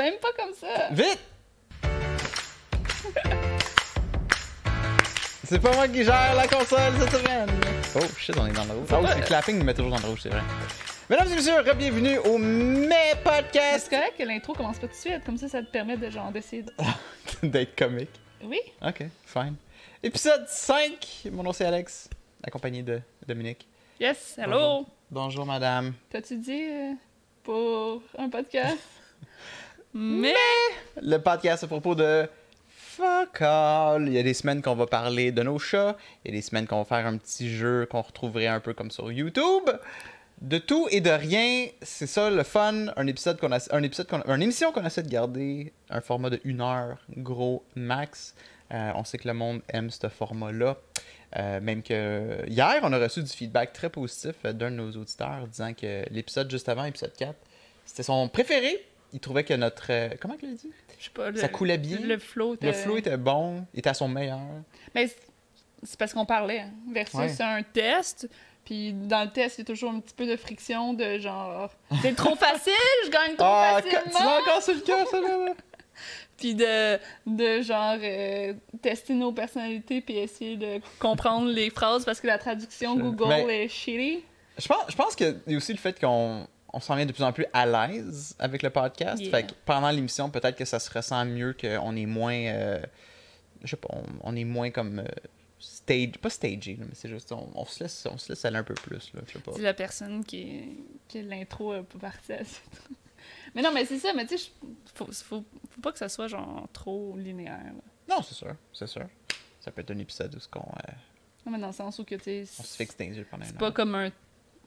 Même pas comme ça. Vite! c'est pas moi qui gère la console cette semaine. Oh shit, on est dans le rouge. Ah oui, c'est clapping me met toujours dans le rouge, c'est vrai. Mesdames et messieurs, bienvenue au Mes Podcast! C'est correct que l'intro commence pas tout de suite, comme ça, ça te permet de genre d'essayer de... D'être comique. Oui? Ok, fine. Épisode 5, mon nom c'est Alex, accompagné de Dominique. Yes, hello! Bonjour, Bonjour madame. T'as-tu dit euh, pour un podcast? Mais... Le podcast à propos de fuck all. Il y a des semaines qu'on va parler de nos chats. Il y a des semaines qu'on va faire un petit jeu qu'on retrouverait un peu comme sur YouTube. De tout et de rien, c'est ça le fun. Un épisode qu'on a, un épisode qu'on, une émission qu'on essaie de garder un format de une heure, gros max. Euh, on sait que le monde aime ce format-là. Euh, même que hier, on a reçu du feedback très positif d'un de nos auditeurs disant que l'épisode juste avant, épisode 4, c'était son préféré. Il trouvait que notre. euh, comment il a dit? Je sais pas, le, Ça coulait bien. Le flow Le flow était bon, il était à son meilleur. Mais c'est- parce qu'on parlait, hein, versus Ouais. c'est un test. Puis dans le test, il y a toujours un petit peu de friction de genre c'est trop facile, je gagne trop Ah, tu facilement. l'as encore sur le cœur, ça, là? Puis de, de genre euh, tester nos personnalités puis essayer de comprendre les phrases parce que la traduction Google est shitty. Je pense, je pense qu'il y a aussi le fait qu'on on s'en vient de plus en plus à l'aise avec le podcast. Yeah. Fait que pendant l'émission, peut-être que ça se ressent mieux qu'on est moins. euh, je sais pas, on, on est moins comme. euh, stage, pas stagé, mais c'est juste. On, on se laisse, on se laisse aller un peu plus, là. Je sais pas. C'est la personne qui, qui l'intro est pas partie assez. Mais non, mais c'est ça, mais tu sais, faut, faut, faut pas que ça soit genre trop linéaire. là. Non, c'est sûr, c'est sûr. Ça peut être un épisode où ce qu'on, euh, Non, mais dans le sens où que tu sais, on se fixe pendant c'est pas heure. comme un,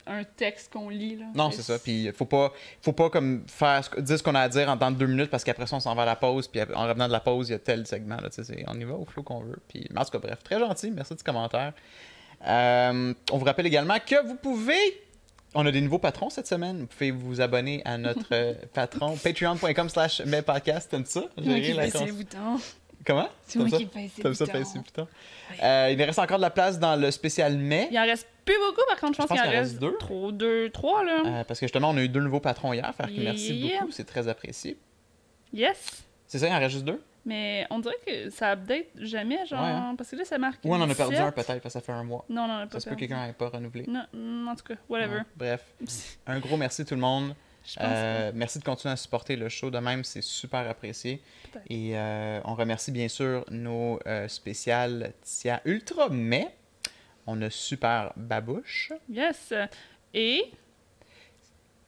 un texte qu'on lit. Là. Non, c'est ça. Puis faut pas, faut pas comme faire dire ce qu'on a à dire en temps de deux minutes parce qu'après ça on s'en va à la pause. Puis en revenant de la pause, il y a tel segment. Là, on y va au flow qu'on veut. Puis en tout cas, bref, très gentil. Merci du commentaire. Euh, on vous rappelle également que vous pouvez. On a des nouveaux patrons cette semaine. Vous pouvez vous abonner à notre euh, patron patreon.com slash podcast. T'aimes ça? J'ai ri, la cons-. Comment? C'est moi qui ça? pèse les T'aimes ça, boutons. pincer, putain? Euh, il reste encore de la place dans le spécial mai. Il en reste plus beaucoup, par contre, je pense, qu'il en reste reste deux. Trop, deux, trois, là. Euh, parce que justement, on a eu deux nouveaux patrons hier. Faire merci beaucoup. C'est très apprécié. Yes! C'est ça, il en reste juste deux? Mais on dirait que ça update jamais, genre. Ouais, hein. Parce que là, ça marque. Ou on en a perdu 17. un peut-être parce que ça fait un mois. Non, on en a Ça pas se peut que quelqu'un n'ait pas renouvelé. Non, en tout cas, whatever. Ouais. Bref, un gros merci tout le monde. Euh, merci de continuer à supporter le show de même, c'est super apprécié. Et euh, on remercie bien sûr nos euh, spéciales Tia Ultra, mais on a Super Babouche. Yes! Et.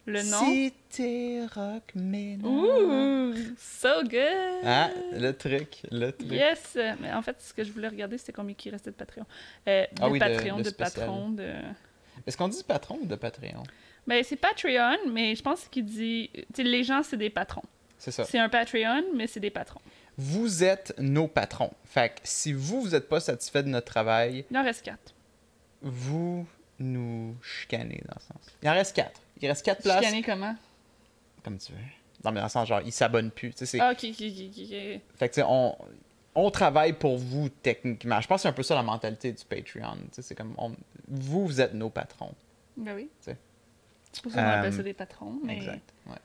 Le nom? Cité Rock Ménard. Ouh! So good! Ah, le truc, le truc. Yes! Mais en fait, ce que je voulais regarder, c'était combien il restait de Patreon. Euh, de Ah oui, Patreon, de de, de. Est-ce qu'on dit patron ou de Patreon? Ben, c'est Patreon, mais je pense qu'il dit. Les gens, c'est des patrons. C'est ça. C'est un Patreon, mais c'est des patrons. Vous êtes nos patrons. Fait que si vous, vous n'êtes pas satisfait de notre travail, Il en reste quatre. vous nous chicanez dans le sens. Il en reste quatre. Il reste quatre places. Chicané comment? Comme tu veux. Non, mais dans le sens, genre, ils s'abonnent plus. Tu sais, c'est- Ah, ok, ok, ok. Fait que, tu sais, on, on travaille pour vous techniquement. Je pense que c'est un peu ça la mentalité du Patreon. Tu sais, c'est comme, on- vous, vous êtes nos patrons. Ben oui. Tu C'est pour ça appelle Euh, ça des patrons, mais Exact. Ouais.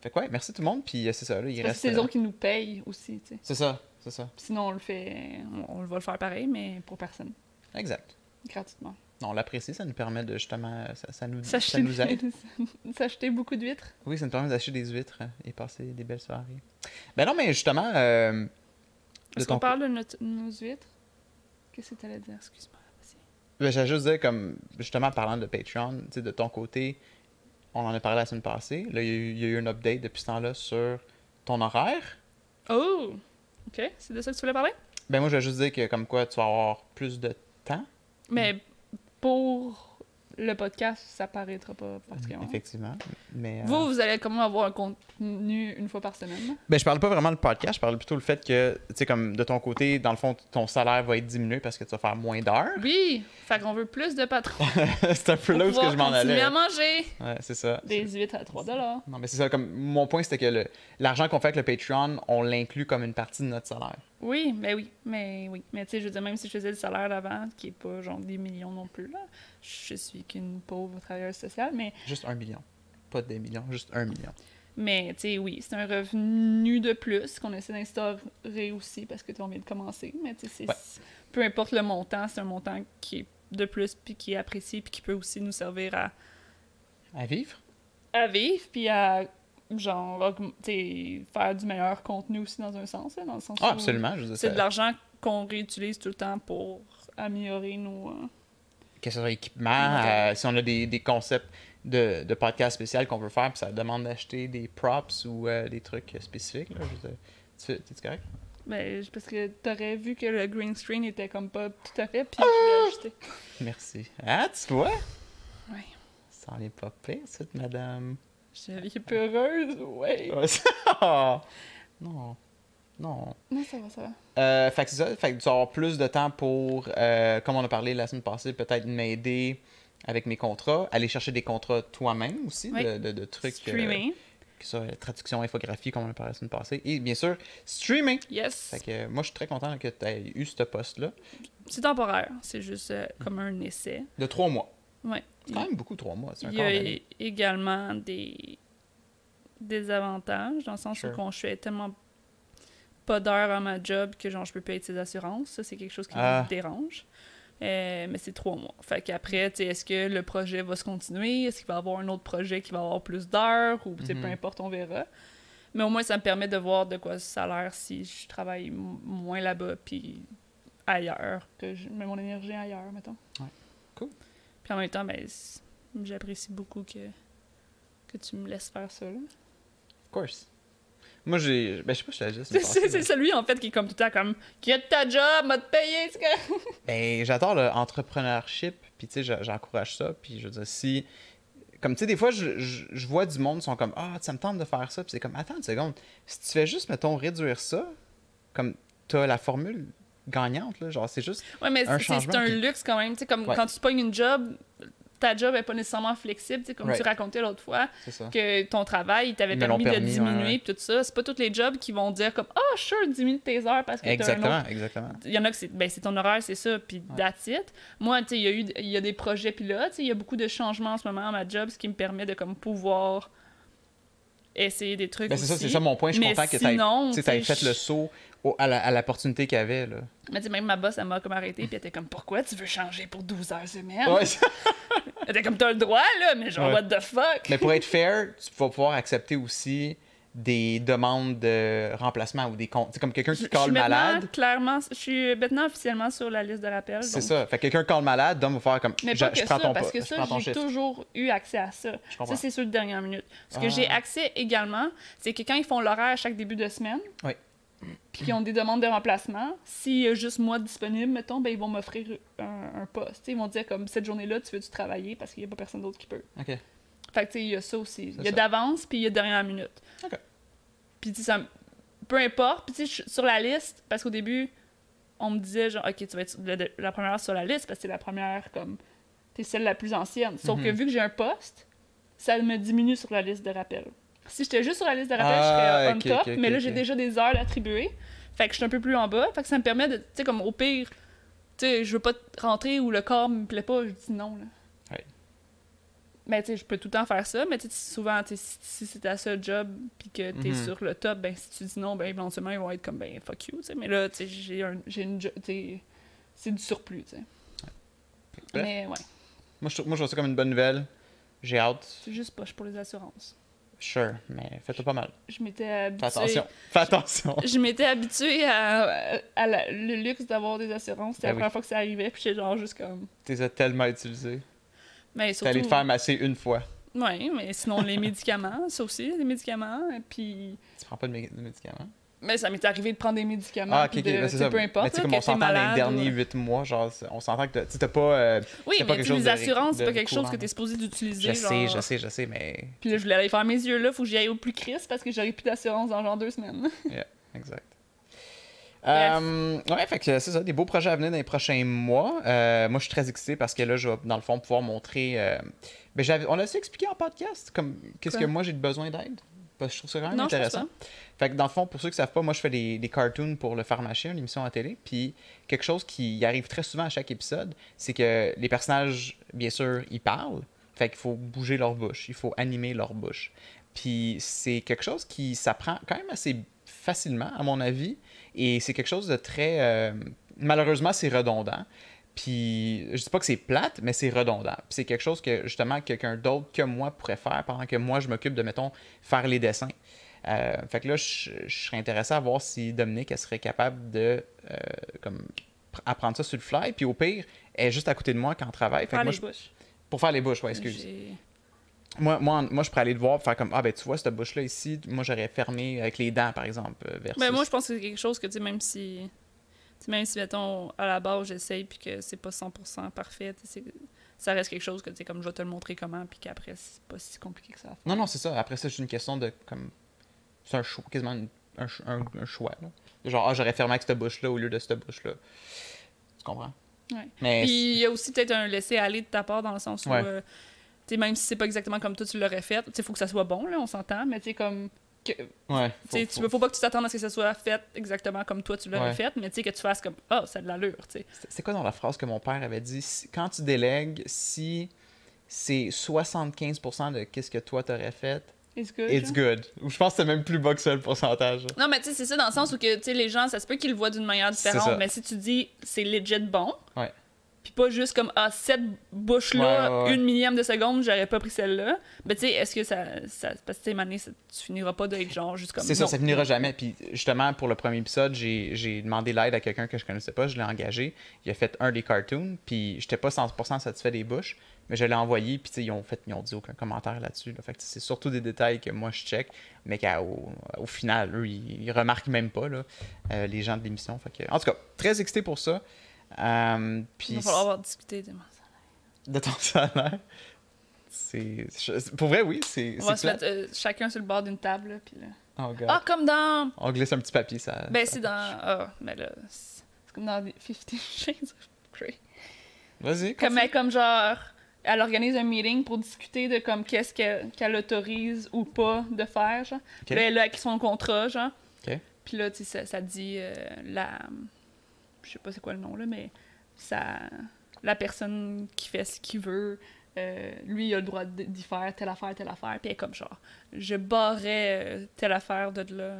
Fait que, ouais, merci tout le monde. Puis, euh, c'est ça, là, il reste. c'est les euh, autres qui nous payent aussi, tu sais. C'est ça, c'est ça. Sinon, on le fait, on, on va le faire pareil, mais pour personne, Exact. gratuitement. Non, on l'apprécie, ça nous permet de justement. Ça, ça nous, ça nous aide. S'acheter beaucoup d'huîtres. Oui, ça nous permet d'acheter des huîtres et passer des belles soirées. Ben non, mais justement. euh, Est-ce qu'on parle de notre- nos huîtres? Qu'est-ce que tu allais dire? Excuse-moi. Ben, J'ai juste dire, comme, justement, parlant de Patreon, tu sais, de ton côté, on en a parlé la semaine passée. Là, il y, a eu- il y a eu un update depuis ce temps-là sur ton horaire. Oh! OK, c'est de ça que tu voulais parler? Ben, moi, je vais juste dire que, comme quoi, tu vas avoir plus de temps. Mais pour le podcast, ça paraîtra pas particulièrement. Effectivement. Mais, euh, Vous, vous allez comment avoir un contenu une fois par semaine? Ben, je parle pas vraiment de podcast, je parle plutôt le fait que, tu sais, comme, de ton côté, dans le fond, ton salaire va être diminué parce que tu vas faire moins d'heures. Oui! Fait qu'on veut plus de patrons. c'est un peu là où je m'en allais. à manger Ouais, c'est ça. des huîtres à 3 dollars. Non, mais c'est ça. Comme, mon point, c'était que le- l'argent qu'on fait avec le Patreon, on l'inclut comme une partie de notre salaire. Oui, mais oui, mais oui. Mais tu sais, je veux dire, même si je faisais le salaire d'avant, qui est pas genre des millions non plus, là, je suis qu'une pauvre travailleuse sociale, mais Juste un million. Pas des millions, juste un million. Mais, tu sais, oui, c'est un revenu de plus qu'on essaie d'instaurer aussi parce que tu on vient de commencer. Mais, tu sais, Ouais. peu importe le montant, c'est un montant qui est de plus, puis qui est apprécié, puis qui peut aussi nous servir à, À vivre? à vivre, puis à, genre, faire du meilleur contenu aussi dans un sens, là, dans le sens Ah, où absolument. C'est de l'argent qu'on réutilise tout le temps pour améliorer nos... euh, que ce soit équipement, euh, si on a des, des concepts de, de podcast spécial qu'on veut faire, puis ça demande d'acheter des props ou euh, des trucs spécifiques. Là, je tu correct? Ben, parce que t'aurais vu que le green screen était comme pas tout à fait, puis Ah! je l'ai ajusté. Merci. Ah, tu vois? Ouais. Ça en est pas pire, cette madame. J'étais peureuse, ouais. Non. Non. Non, ça va, ça va. Euh, fait que c'est ça. Fait que tu vas avoir plus de temps pour, euh, comme on a parlé la semaine passée, peut-être m'aider avec mes contrats, aller chercher des contrats toi-même aussi, Oui. de, de, de trucs. euh, Streaming, que ça, traduction, infographie, comme on a parlé la semaine passée. Et bien sûr, streaming. yes. Fait que euh, moi, je suis très content que tu aies eu ce poste-là. C'est temporaire, c'est juste euh, comme un essai. De trois mois. Ouais. C'est quand même beaucoup, trois mois. Il y a également des désavantages, dans le sens Sure. où quand je fais tellement pas d'heures à ma job que genre je peux payer de ses assurances. Ça, c'est quelque chose qui Ah. me dérange. Euh, mais c'est trois mois. Fait qu'après, est-ce que le projet va se continuer? Est-ce qu'il va y avoir un autre projet qui va avoir plus d'heures? Ou peu Mhm. importe, on verra. Mais au moins, ça me permet de voir de quoi ça a l'air si je travaille moins là-bas puis ailleurs, que je mets mon énergie ailleurs, mettons. Ouais. Cool. Puis en même temps, ben, j'apprécie beaucoup que, que tu me laisses faire ça. là. Of course. Moi, j'ai. Ben, je sais pas je dit. la C'est celui, en fait, qui est comme tout le temps comme « Quitte ta job, m'a te payer! » c'est comme- Ben, j'adore l'entrepreneurship, puis tu sais, j'encourage ça, puis je veux dire, si... Comme, tu sais, des fois, je, je, je vois du monde qui sont comme « Ah, ça me tente de faire ça », puis c'est comme « Attends une seconde, si tu fais juste, mettons, réduire ça, comme, t'as la formule gagnante, là, genre, c'est juste... Ouais, mais c'est un luxe quand même. Tu sais, comme Ouais. quand tu pognes une job, ta job est pas nécessairement flexible. Tu sais, comme Right. tu racontais l'autre fois, que ton travail, il t'avait permis, de ouais, diminuer ouais. puis tout ça. C'est pas tous les jobs qui vont dire comme « Ah, sure, diminue tes heures parce que t'as un autre Exactement, exactement. il y en a que c'est ben, ton horaire, c'est ça, puis that's it. Moi, tu sais, il y a eu y a des projets pilotes, il y a beaucoup de changements en ce moment à ma job, ce qui me permet de comme pouvoir essayer des trucs Ben, c'est ça, c'est ça mon point, je suis content que tu aies fait le saut au- à l'opportunité qu'il y avait, là. Mais tu sais, même ma boss, elle m'a comme arrêté, puis elle était comme, pourquoi tu veux changer pour 12 heures semaine? Ouais, Elle était comme, t'as le droit, là, mais genre, Ouais. what the fuck? Mais pour être fair, tu vas pouvoir accepter aussi des demandes de remplacement ou des comptes. C'est comme quelqu'un qui colle malade. clairement, je suis maintenant officiellement sur la liste de rappels. C'est donc- ça. Fait que quelqu'un colle malade, Dom va faire comme. Mais je, pas que je prends ça, ton parce que je ça, j'ai toujours eu accès à ça. Ça, c'est sur le dernière minute. Ce que Ah. j'ai accès également, c'est que quand ils font l'horaire à chaque début de semaine, Oui. Puis qu'ils ont des demandes de remplacement, s'il y a juste moi disponible, mettons, ben, ils vont m'offrir un, un poste. Ils vont dire comme cette journée-là, tu veux-tu travailler parce qu'il n'y a pas personne d'autre qui peut. Ok. Fait que, tu sais, il y a ça aussi. Il y a d'avance, puis il y a de dernière minute. Ok. Puis, tu sais, Peu importe. Puis, tu sais, sur la liste, parce qu'au début, on me disait, genre, OK, tu vas être la, la première sur la liste, parce que c'est la première, comme. T'es celle la plus ancienne. Sauf que Mhm. vu que j'ai un poste, ça me diminue sur la liste de rappel. Si j'étais juste sur la liste de rappel, Ah, je serais euh, on top, mais là, j'ai déjà des heures attribuées. Fait que je suis un peu plus en bas. Fait que ça me permet de, tu sais, comme au pire, tu sais, je veux pas rentrer où le corps me plaît pas, je dis non, là. Ouais. Mais tu sais, je peux tout le temps faire ça, mais tu sais, souvent, tu sais, si, si c'est ta seule job puis que t'es Mhm. sur le top, ben si tu dis non, ben éventuellement, ils vont être comme, ben fuck you, tu sais. Mais là, tu sais, j'ai un, j'ai une jo- tu sais, c'est du surplus, tu sais. Bref. Mais ouais, Moi, je, moi, je vois ça comme une bonne nouvelle. J'ai hâte. c'est juste poche pour les assurances. Sure, mais fais-toi pas mal. Je m'étais Fais habituée... attention. Fais attention. Je m'étais habituée à, à la- le luxe d'avoir des assurances. C'était Ben la oui. première fois que ça arrivait, puis j'étais genre juste comme... Tu les as tellement utilisés. Mais T'es surtout... allé te faire masser une fois. Oui, mais sinon, les médicaments, ça aussi, les médicaments, puis... Tu prends pas de, mé- de médicaments? Mais ça m'est arrivé de prendre des médicaments, Ah, ok, de, ben, c'est ça. peu Mais importe, tu sais, comme on s'entend les derniers ou- huit mois, genre, on s'entend que tu t'as pas. euh, Oui, c'est pas mais quelque chose les assurances, c'est pas quelque chose que t'es supposé d'utiliser, Je sais, je sais, je sais, mais. Puis là, je voulais aller faire mes yeux là, faut que j'y aille au plus crisp parce que j'aurais plus d'assurance dans genre deux semaines. Exact. Euh, ouais, fait que c'est ça, des beaux projets à venir dans les prochains mois. Euh, moi, je suis très excité parce que là, je vais, dans le fond, pouvoir montrer. euh, ben, on l'a aussi expliqué en podcast, comme qu'est-ce que moi j'ai besoin d'aide. Je trouve ça quand même Non, intéressant. Fait que dans le fond, pour ceux qui savent pas, moi je fais des, des cartoons pour le pharmacien, une émission à télé. Puis quelque chose qui arrive très souvent à chaque épisode, c'est que les personnages, bien sûr, ils parlent. Fait qu'il faut bouger leur bouche, il faut animer leur bouche. Puis c'est quelque chose qui s'apprend quand même assez facilement, à mon avis. Et c'est quelque chose de très. euh, malheureusement, c'est redondant. Puis je dis pas que c'est plate, mais c'est redondant. Puis c'est quelque chose que justement quelqu'un d'autre que moi pourrait faire pendant que moi je m'occupe de, mettons, faire les dessins. Euh, fait que là, je, je serais intéressé à voir si Dominique, elle serait capable de euh, comme, pr- apprendre ça sur le fly. Puis au pire, elle est juste à côté de moi quand on travaille. Fait que moi, je- pour faire les bouches, ouais, excuse. Moi, moi, moi, je pourrais aller te voir et faire comme Ah, ben tu vois, cette bouche-là ici, moi j'aurais fermé avec les dents, par exemple. euh, Versus... Ben, moi, je pense que c'est quelque chose que, tu sais, même si. Même si, mettons, à la base, j'essaye puis que c'est pas 100% parfait, ça reste quelque chose que, tu sais, comme je vais te le montrer comment, puis qu'après, c'est pas si compliqué que ça. Non, non, c'est ça. Après ça, c'est une question de comme. C'est un choix, quasiment une- un, un- un choix. Là. Genre, ah, j'aurais fermé avec cette bouche-là au lieu de cette bouche-là. Tu comprends? Ouais. Mais. Puis il y a aussi peut-être un laisser-aller de ta part dans le sens où, Ouais. euh, tu sais, même si c'est pas exactement comme toi tu l'aurais fait, tu sais, faut que ça soit bon, là, on s'entend, mais tu sais, comme. Que- Ouais. faut- tu veux, faut pas que tu t'attendes à ce que ça soit fait exactement comme toi tu l'aurais Ouais. fait, mais tu sais, que tu fasses comme, ah, ça a de l'allure, tu sais. C'est quoi dans la phrase que mon père avait dit? Si- Quand tu délègues, si c'est 75% de qu'est-ce que toi t'aurais fait, It's good. it's genre. good. Ou je pense que c'est même plus bas que ça le pourcentage. Non, mais tu sais, c'est ça dans le sens où que, tu sais, les gens, ça se peut qu'ils le voient d'une manière différente, mais si tu dis c'est legit bon, Ouais. Puis pas juste comme, ah, cette Ouais, ouais, ouais. une millième de seconde, j'aurais pas pris celle-là, ben tu sais, est-ce que ça, ça. Parce que, ça- tu finiras pas d'être genre juste comme. C'est ça, ça finira jamais. Puis justement, pour le premier épisode, j'ai j'ai demandé l'aide à quelqu'un que je connaissais pas, je l'ai engagé. Il a fait un des cartoons, puis j'étais pas 100% satisfait des bouches, mais je l'ai envoyé, puis ils ont fait, ils ont dit aucun commentaire là-dessus. là. Fait que c'est surtout des détails que moi je check, mais qu'au au final, eux, ils, ils remarquent même pas, là, euh, les gens de l'émission. En tout cas, très excité pour ça. Euh, puis Il va falloir avoir discuté de moi. de ton salaire, Pour vrai, oui, c'est. On va se mettre euh, chacun sur le bord d'une table, puis là. Oh, God. Ah, comme dans. On glisse un petit papier, ça. Ben, c'est dans. Ah, mais là. C'est comme dans Fifty Shades of Grey. Vas-y. Comme, elle, comme genre. Elle organise un meeting pour discuter de comme qu'est-ce que- qu'elle autorise ou pas de faire, genre. Puis Là, elle a son contrat, genre. Ok. Puis là, tu sais, ça, ça dit euh, la. Je sais pas c'est quoi le nom, là, mais ça. La personne qui fait ce qu'il veut, euh, lui, il a le droit d'y faire telle affaire, telle affaire. Puis comme genre, je barrais euh, telle affaire de là.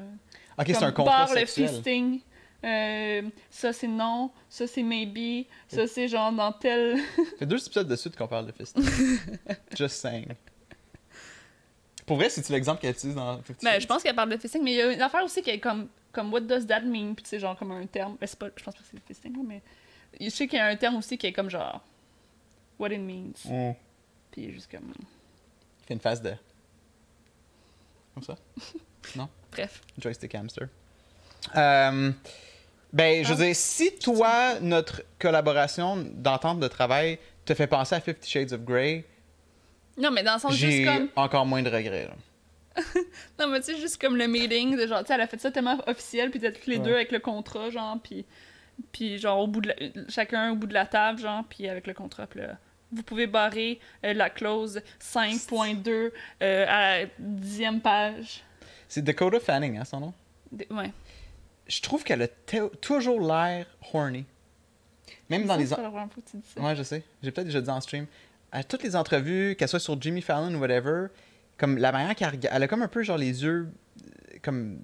Ok, c'est un contrat barre le sexuel. fisting. Euh, ça c'est non, ça c'est maybe, ça c'est genre dans tel. Ça fait deux épisodes de suite qu'on parle de fisting. Just saying. Pour vrai, c'est-tu l'exemple qu'elle utilise dans Fifty Ben, je pense qu'elle parle de fisting, mais il y a une affaire aussi qui est comme, comme what does that mean, puis c'est genre comme un terme. Ben, c'est pas, je pense pas que c'est le fisting, mais je sais qu'il y a un terme aussi qui est comme genre what it means. Mm. Puis il est juste comme. Il fait une face de. Comme ça? Bref. Joystick hamster. Euh, ben, je veux Ah. dire, si toi, notre collaboration d'entente de travail te fait penser à Fifty Shades of Grey, Non, mais dans le sens juste comme. encore moins de regrets. là. Non, mais tu sais, juste comme le meeting, de genre, tu sais, elle a fait ça tellement officiel, puis tous les Ouais. deux avec le contrat, genre, puis. Puis genre, au bout de la- chacun au bout de la table, genre, puis avec le contrat, puis là. Vous pouvez barrer euh, la clause 5.2 euh, à la dixième page. C'est Dakota Fanning, hein, son nom? Des- Ouais. Je trouve qu'elle a toujours l'air horny. Même dans les... C'est en- pas la première fois que tu dis ça. Ouais, je sais. J'ai peut-être déjà dit en stream. À toutes les entrevues, qu'elle soit sur Jimmy Fallon ou whatever, comme la manière qu'elle regarde, elle a comme un peu genre les yeux, euh, comme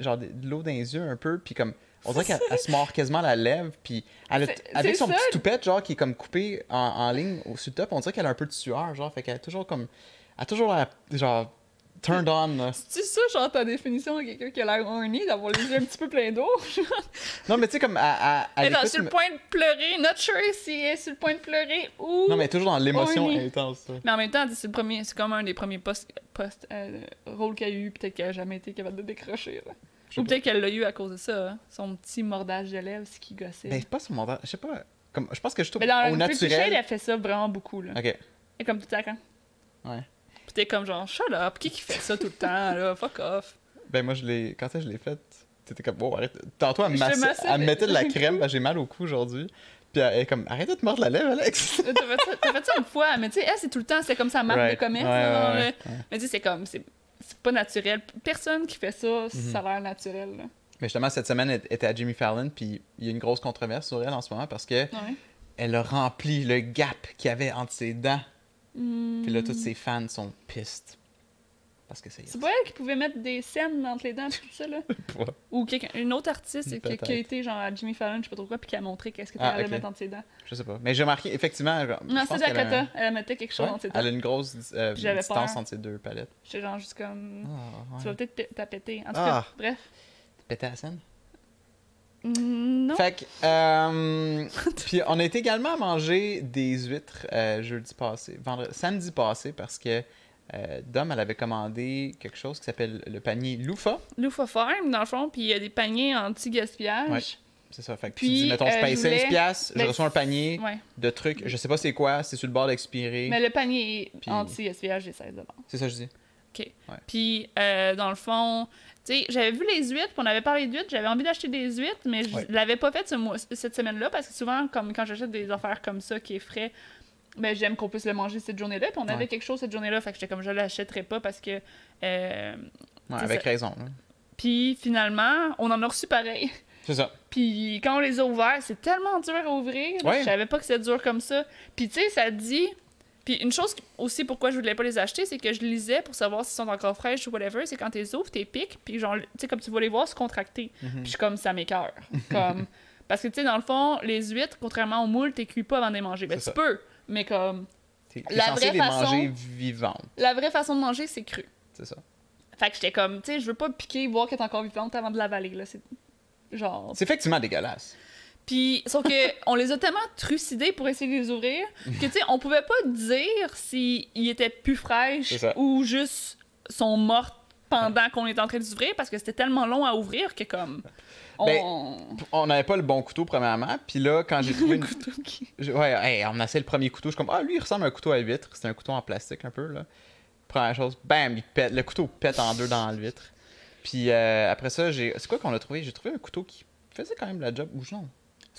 genre de de l'eau dans les yeux un peu, puis comme on dirait qu'elle elle se mord quasiment la lèvre, puis elle a- avec son ça. petit toupette genre qui est comme coupé en, en ligne au sur le top, on dirait qu'elle a un peu de sueur, genre, fait qu'elle a toujours comme, elle a toujours l'air genre turned on. C'est ça, genre, ta définition de quelqu'un qui a l'air horny, d'avoir les yeux un petit peu pleins d'eau? Non mais tu sais comme elle, elle- elle Elle est sur le point de pleurer, not sure si elle est sur le point de pleurer ou... non mais toujours dans l'émotion intense. ça. Mais en même temps, c'est le premier, c'est comme un des premiers postes, postes euh, rôles qu'elle a eu, peut-être qu'elle a jamais été capable de décrocher. là. Ou peut-être qu'elle l'a eu à cause de ça, hein. son petit mordage de lèvres, ce qui gossait. Ben c'est pas son montant, je sais pas, comme je pense que je trouve Mais dans au le naturel. elle fait ça vraiment beaucoup. Là. Ok. Et comme tout le temps. Ouais. Puis t'es comme genre, shut up, qui qui fait ça tout le temps, là, fuck off. Ben moi je l'ai quand ça je l'ai faite, c'était comme bon arrête. Tantôt elle massait- massais, elle me mettait de la crème, ben, j'ai mal au cou aujourd'hui. Puis elle est comme arrête de te mordre la lèvre Alex. T'as fait, ça- ça une fois, mais tu sais, elle, c'est tout le temps, c'est comme sa marque Right. de commerce. Ouais, ouais. Mais tu sais, c'est comme, c'est pas naturel. Personne qui fait ça, Mhm. ça a l'air naturel. Là. Mais justement cette semaine elle était à Jimmy Fallon puis il y a une grosse controverse sur elle en ce moment parce que elle a rempli le gap qu'il y avait entre ses dents. Hmm. Puis là tous ses fans sont pistes. Parce que c'est C'est pas elle qui pouvait mettre des scènes entre les dents tout ça, là? Ou une autre artiste qui, qui a été genre à Jimmy Fallon, je sais pas trop quoi, puis qui a montré qu'est-ce que tu Ah, mettre entre ses dents. Je sais pas. Mais j'ai remarqué, effectivement. je Non, c'est Dakota. un- Elle mettait quelque chose Ouais, entre ses Elle a dents. une grosse euh, distance peur. entre ces deux palettes. J'étais genre juste comme. Ah, Tu vas peut-être t'as pété. En tout Ah. cas, bref. Pété la scène? Mm, Non. Fait que, euh, puis on a été également manger des huîtres euh, jeudi passé, vendredi, samedi passé, parce que euh, Dom, elle avait commandé quelque chose qui s'appelle le panier Loufa. Loufa Farm, dans le fond, puis il y a des paniers anti-gaspillage. Ouais. C'est ça. Fait que Puis, tu dis, mettons, je euh, paye je 16 voulais- piastres, je Ben, reçois un panier Ouais. de trucs, je sais pas c'est quoi, c'est sur le bord d'expirer. Mais le panier Puis- anti-gaspillage, j'ai 16 C'est ça je dis. Puis, euh, dans le fond, tu sais, j'avais vu les huîtres, puis on avait parlé d'huîtres, j'avais envie d'acheter des huîtres, mais je Ouais. l'avais pas fait ce mois- cette semaine-là, parce que souvent, comme quand j'achète des affaires comme ça qui est frais, ben j'aime qu'on puisse le manger cette journée-là, puis on avait Ouais. quelque chose cette journée-là, fait que j'étais comme, je l'achèterais pas parce que... euh, Ouais, avec ça. raison. Puis, finalement, on en a reçu pareil. C'est ça. Puis quand on les a ouverts, c'est tellement dur à ouvrir. Ouais. Je savais pas que c'était dur comme ça. Puis tu sais, ça dit. Puis une chose aussi pourquoi je voulais pas les acheter, c'est que je lisais pour savoir s'ils sont encore fraîches ou whatever. C'est quand tu les ouvres, t'es piques, puis genre, tu sais, comme tu vas les voir se contracter. Mhm. Puis je suis comme, ça m'écœure. comme... Parce que tu sais, dans le fond, les huîtres, contrairement aux moules, t'es cuis pas avant de les manger. Ben tu ça. peux, mais comme. T'es censé vraie les façon- manger vivantes. La vraie façon de manger, c'est cru. C'est ça. Fait que j'étais comme, tu sais, je veux pas piquer, voir qu'elle est encore vivante avant de l'avaler, là. C'est. Genre. C'est effectivement dégueulasse. Puis, sauf que on les a tellement trucidés pour essayer de les ouvrir que, tu sais, on pouvait pas dire s'ils étaient plus fraîches ou juste sont mortes pendant qu'on était en train de les ouvrir parce que c'était tellement long à ouvrir que, comme. On... Ben, On n'avait pas le bon couteau, premièrement. Puis là, quand j'ai trouvé Le une... couteau qui- Ouais, hey, on a essayé le premier couteau. Je suis comme, ah, lui, il ressemble à un couteau à huître. C'est un couteau en plastique un peu, là. Première chose, bam, il pète. Le couteau pète en deux dans l'huître. Puis euh, après ça, j'ai. C'est quoi qu'on a trouvé? J'ai trouvé un couteau qui faisait quand même la job. Ou non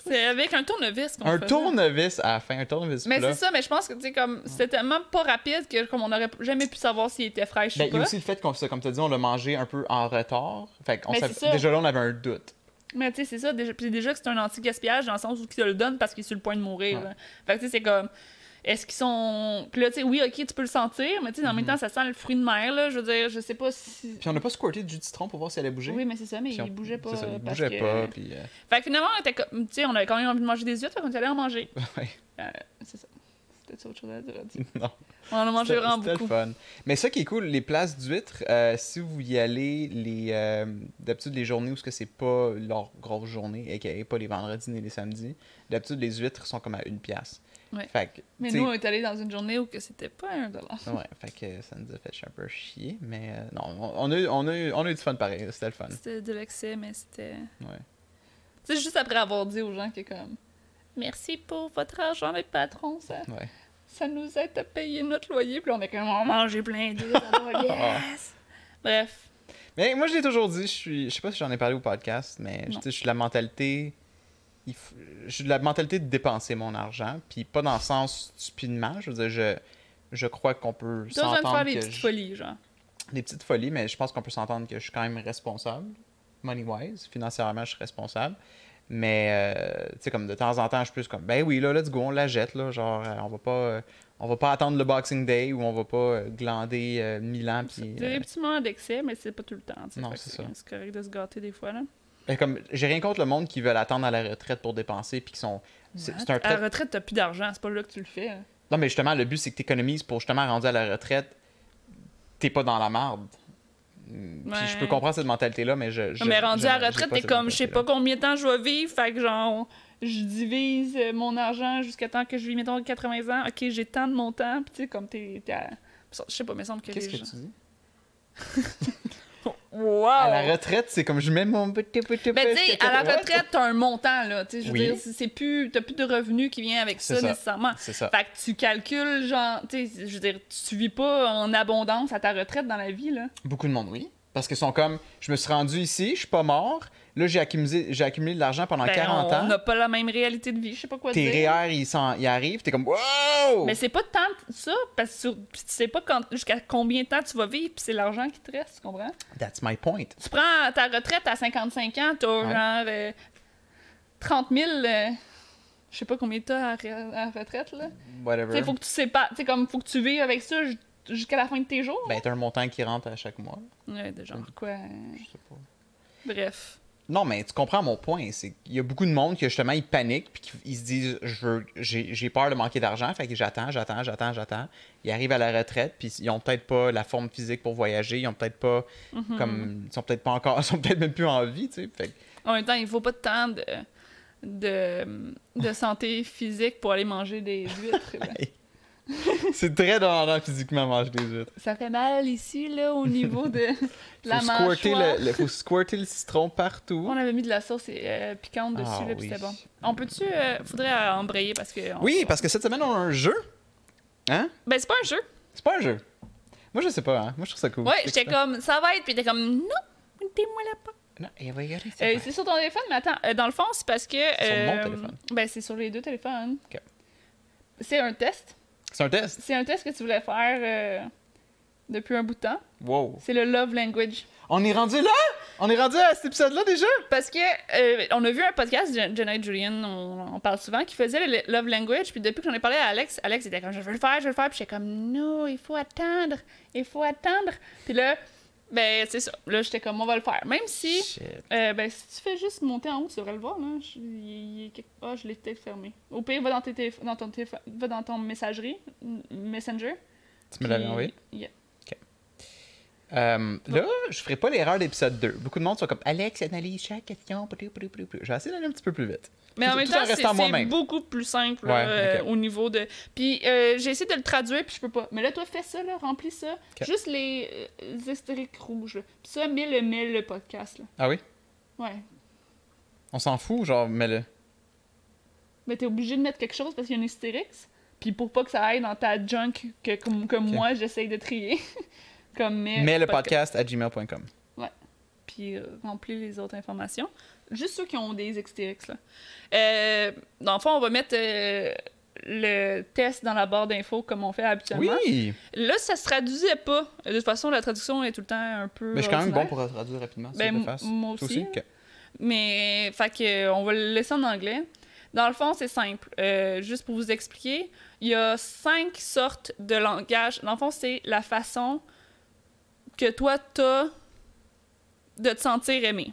C'est avec un tournevis qu'on Un faisait. tournevis à la fin, un tournevis Mais c'est ça, mais je pense que, tu sais, comme, c'était tellement pas rapide que, comme, on aurait jamais pu savoir s'il était fraîche Ben, ou il y a pas. aussi le fait qu'on comme tu as dit, on l'a mangé un peu en retard. Fait qu'on savait- ça. déjà là, on avait un doute. Mais tu sais, c'est ça. Déjà, puis déjà que c'est un anti-gaspillage dans le sens où il te le donne parce qu'il est sur le point de mourir. Ouais. Fait que tu sais, c'est comme. Est-ce qu'ils sont. Puis là, tu sais, oui, ok, tu peux le sentir, mais tu sais, en même temps, ça sent le fruit de mer, là. Je veux dire, je sais pas si. Mhm. Puis on n'a pas squirté de citron pour voir si elle allait bouger? Oui, mais c'est ça, mais Puis on- il bougeait pas. ça, il parce bougeait que- pas. Puis, euh, Fait que finalement, on était sais, on avait quand même envie de manger des huîtres, fait qu'on est allé en manger. ouais, Euh, c'est ça. C'était autre chose à dire. non. On en a mangé C'était- vraiment c'était beaucoup. fun. Mais ça qui est cool, les places d'huîtres, euh, si vous y allez, les euh, d'habitude les journées où ce que c'est pas leur grosse journée, et qu'il pas les vendredis ni les samedis, d'habitude les huîtres sont comme à une pièce. Ouais. Fait que, Mais nous, on est allé dans une journée où que c'était pas un dollar. ouais, fait que ça nous a fait un peu chier, mais euh, non, on, on a eu, on, a eu, on a eu du fun pareil, c'était le fun. C'était de l'excès, mais c'était. Ouais. Tu sais, juste après avoir dit aux gens que, comme. Merci pour votre argent, les patrons, ça. Ouais. ça nous aide à payer notre loyer. Puis on est comme, on mange plein va, yes! Bref. Mais moi, je l'ai toujours dit, je suis, je sais pas si j'en ai parlé au podcast, mais je, je suis la mentalité, f- de la mentalité de dépenser mon argent, puis pas dans le sens stupidement, je veux dire, je, je crois qu'on peut besoin de s'entendre faire des petites je- folies, genre. des petites folies, mais je pense qu'on peut s'entendre que je suis quand même responsable, money-wise, financièrement, je suis responsable. Mais, euh, tu sais, comme de temps en temps, je suis plus comme, ben oui, là, let's go, on la jette, là, genre, euh, on va pas, euh, on va pas attendre le Boxing Day ou on va pas euh, glander mille ans, puis... Des petits moments d'excès, mais c'est pas tout le temps. Non, c'est ça. C'est correct de se gâter des fois, là. Comme, j'ai rien contre le monde qui veulent attendre à la retraite pour dépenser, puis qui sont... C'est c'est un À trait... la retraite, t'as plus d'argent, c'est pas là que tu le fais. hein. Non, mais justement, le but, c'est que tu économises pour justement rendu à la retraite, t'es pas dans la marde. Puis je peux comprendre cette mentalité-là, mais je. je mais rendu je- à la retraite, t'es comme, je sais pas combien de temps je vais vivre, fait que genre, je divise euh, mon argent jusqu'à temps que je vis, mettons, 80 ans. Ok, j'ai tant de mon temps, pis tu sais, comme t'es. t'es à- Je sais pas, mais semble que Qu'est-ce les que gens. tu dis? Wow! À la retraite, c'est comme je mets mon petit petit Ben, tu sais, à la 80. retraite, t'as un montant, là. Tu sais, je veux Oui. dire, c'est plus. T'as plus de revenus qui vient avec ça, ça. nécessairement. C'est ça. Fait que tu calcules, genre, tu sais, je veux dire, tu vis pas en abondance à ta retraite dans la vie, là. Beaucoup de monde, oui. Parce qu'ils sont comme, je me suis rendu ici, je suis pas mort. Là, j'ai accumulé, j'ai accumulé de l'argent pendant Ben, 40 on ans. n'a pas la même réalité de vie, je sais pas quoi Tes dire. REER, ils, ils arrivent, t'es comme, wow! Mais c'est pas tant ça, parce que tu sais pas quand- jusqu'à combien de temps tu vas vivre, puis c'est l'argent qui te reste, tu comprends? That's my point. Tu prends ta retraite à 55 ans, t'as Ouais. genre euh, 30 000, euh, je sais pas combien t'as à, à retraite, là. Whatever. Faut que tu sais pas, tu sais, comme, faut que tu vives avec ça, jusqu'à la fin de tes jours? Ben, t'as un montant qui rentre à chaque mois. Ouais, de genre quoi? Je sais pas. Bref. Non, mais tu comprends mon point. C'est qu'il y a beaucoup de monde qui, justement, ils paniquent puis ils se disent je veux, j'ai, j'ai peur de manquer d'argent, fait que j'attends, j'attends, j'attends, j'attends. Ils arrivent à la retraite puis ils ont peut-être pas la forme physique pour voyager, ils ont peut-être pas Mhm. comme ils sont peut-être pas encore, ils sont peut-être même plus en vie, tu sais. Fait En même temps, il faut pas de temps de, de, de santé physique pour aller manger des huîtres. c'est très demandant physiquement manger des huîtres. Ça fait mal ici, là, au niveau de la faut mâchoire. le, le- faut squirter le citron partout. On avait mis de la sauce euh, piquante dessus, Ah là, oui. c'était bon. On peut-tu... euh, faudrait euh, embrayer parce que... Oui, parce que cette semaine on a un jeu. Hein? Ben, c'est pas un jeu. C'est pas un jeu. Moi je sais pas, hein. Moi je trouve ça cool. Ouais, j'étais comme, ça va être, puis t'es comme, non, mettez-moi là pas. Non, et va y Euh, c'est sur ton téléphone, mais attends, euh, dans le fond, c'est parce que. Sur mon téléphone. Ben, c'est sur les deux téléphones. Ok. C'est un test. C'est un test. C'est un test que tu voulais faire euh, depuis un bout de temps. Wow. C'est le love language. On est rendu là? On est rendu à cet épisode-là déjà? Parce que euh, on a vu un podcast, Jen- Jenna et Julian, on, on parle souvent, qui faisait le love language. Puis depuis que j'en ai parlé à Alex, Alex était comme je veux le faire, je veux le faire. Puis j'étais comme non, il faut attendre, il faut attendre. Puis là, ben c'est ça. Là, j'étais comme on va le faire. Même si, euh, ben si tu fais juste monter en haut, tu devrais le voir là. Je, il- il est quelque- ah, je l'ai peut-être fermé. Au pire, va dans, tes téléph- dans ton téléphone, va dans ton messagerie, Messenger. Tu me l'avais envoyé? Yeah. Euh, là, je ferai pas l'erreur d'épisode 2. Beaucoup de monde sont comme Alex analyse chaque question. Vais essayer d'aller un petit peu plus vite. Mais en Tout- même temps, c'est beaucoup plus simple Ouais, euh, au niveau de. Puis euh, j'ai essayé de le traduire, puis je peux pas. Mais là, toi, fais ça, là, remplis ça. Juste les, euh, les hystériques rouges. Là. Puis ça, mets-le, mets le podcast. Là. Ah oui? Ouais. On s'en fout, genre, mais le. Mais t'es obligé de mettre quelque chose parce qu'il y a une hystérix. Puis pour pas que ça aille dans ta junk que comme, comme Ok. moi, j'essaye de trier. comme mets, Mais le podcast à gmail.com. puis euh, remplis les autres informations. Juste ceux qui ont des XTX. Là. Euh, dans le fond, on va mettre euh, le test dans la barre d'infos comme on fait habituellement. Oui! Là, ça se traduisait pas. De toute façon, la traduction est tout le temps un peu. Mais je suis quand même bon pour traduire rapidement. Ben, moi aussi? Ok. Mais, fait que, on va le laisser en anglais. Dans le fond, c'est simple. Euh, juste pour vous expliquer, il y a cinq sortes de langage. Dans le fond, c'est la façon que toi, t'as de te sentir aimé.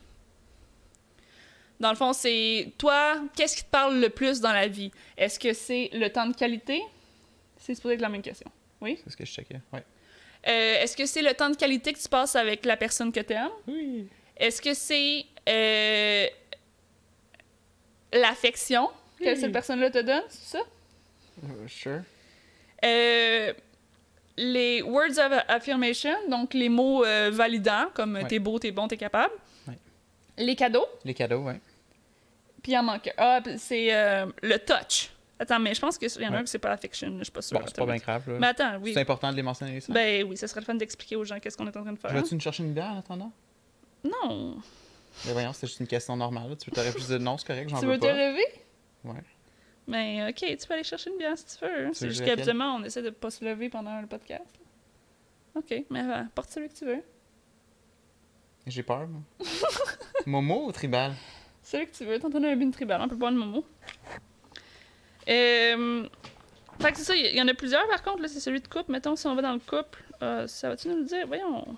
Dans le fond, c'est toi, qu'est-ce qui te parle le plus dans la vie? Est-ce que c'est le temps de qualité? C'est supposé être la même question. C'est ce que je checkais. Ouais. Euh, Est-ce que c'est le temps de qualité que tu passes avec la personne que tu aimes? Oui. Est-ce que c'est euh, l'affection que Oui. cette personne-là te donne? C'est ça? Euh, sure. Euh, les words of affirmation, donc les mots euh, validants, comme Ouais. t'es beau, t'es bon, t'es capable. Ouais. Les cadeaux, Les cadeaux, ouais. puis il en manque un. Ah, c'est euh, le touch. Attends, mais je pense qu'il y en a Ouais. un que c'est pas l'affection, je suis pas sûre. Bon, c'est pas bien grave, là. Mais attends, oui. C'est important de les mentionner, ça. Ben oui, ça serait le fun d'expliquer aux gens qu'est-ce qu'on est en train de faire. Vas-tu nous chercher une bière en attendant? Non. Mais voyons, c'est juste une question normale. là. Tu peux t'aurais pu dire non, c'est correct, j'en Tu veux veux te pas. lever? Ouais. Mais ok, tu peux aller chercher une bière si tu veux. hein. C'est juste qu'habituellement, on essaie de pas se lever pendant le podcast. Ok, mais va, porte celui que tu veux. J'ai peur, moi. Momo ou tribal? Celui que tu veux. A un bin tribal. On peut boire une momo. Euh... Fait que c'est ça, il y, en a plusieurs par contre. Là, c'est celui de couple. Mettons, si on va dans le couple, euh, ça va-tu nous le dire? Voyons.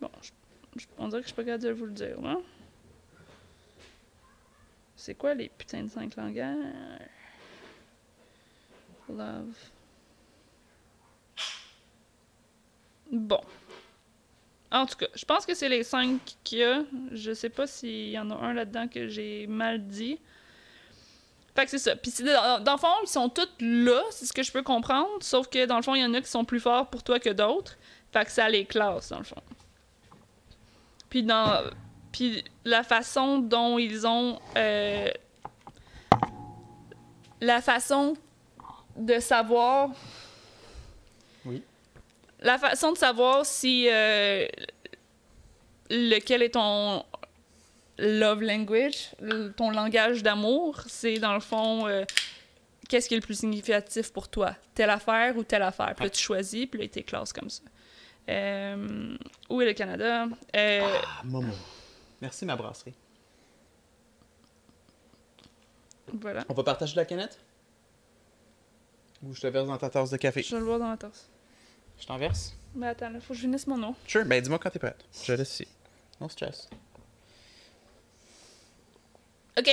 Bon, je- je- on dirait que je suis pas capable de vous le dire, là. C'est quoi les putains de cinq langages? Love. Bon. En tout cas, je pense que c'est les cinq qu'il y a. Je sais pas s'il y en a un là-dedans que j'ai mal dit. Fait que c'est ça. Puis dans le fond, ils sont tous là, c'est ce que je peux comprendre. Sauf que dans le fond, il y en a qui sont plus forts pour toi que d'autres. Fait que ça les classe, dans le fond. Puis dans. Puis la façon dont ils ont. euh, la façon de savoir. Oui. La façon de savoir si. euh, lequel est ton love language, ton langage d'amour, c'est dans le fond. euh, Qu'est-ce qui est le plus significatif pour toi? Telle affaire ou telle affaire? Puis là, tu choisis, puis là, t'es classe comme ça. Euh, où est le Canada? Euh, Ah, Momo. Merci, ma brasserie. Voilà. On va partager la canette? Ou je te verse dans ta tasse de café? Je vais le voir dans la tasse. Je t'en verse? Mais attends, là, faut que je finisse mon eau. Sure, ben dis-moi quand t'es prête. Je laisse ici. No stress. Ok.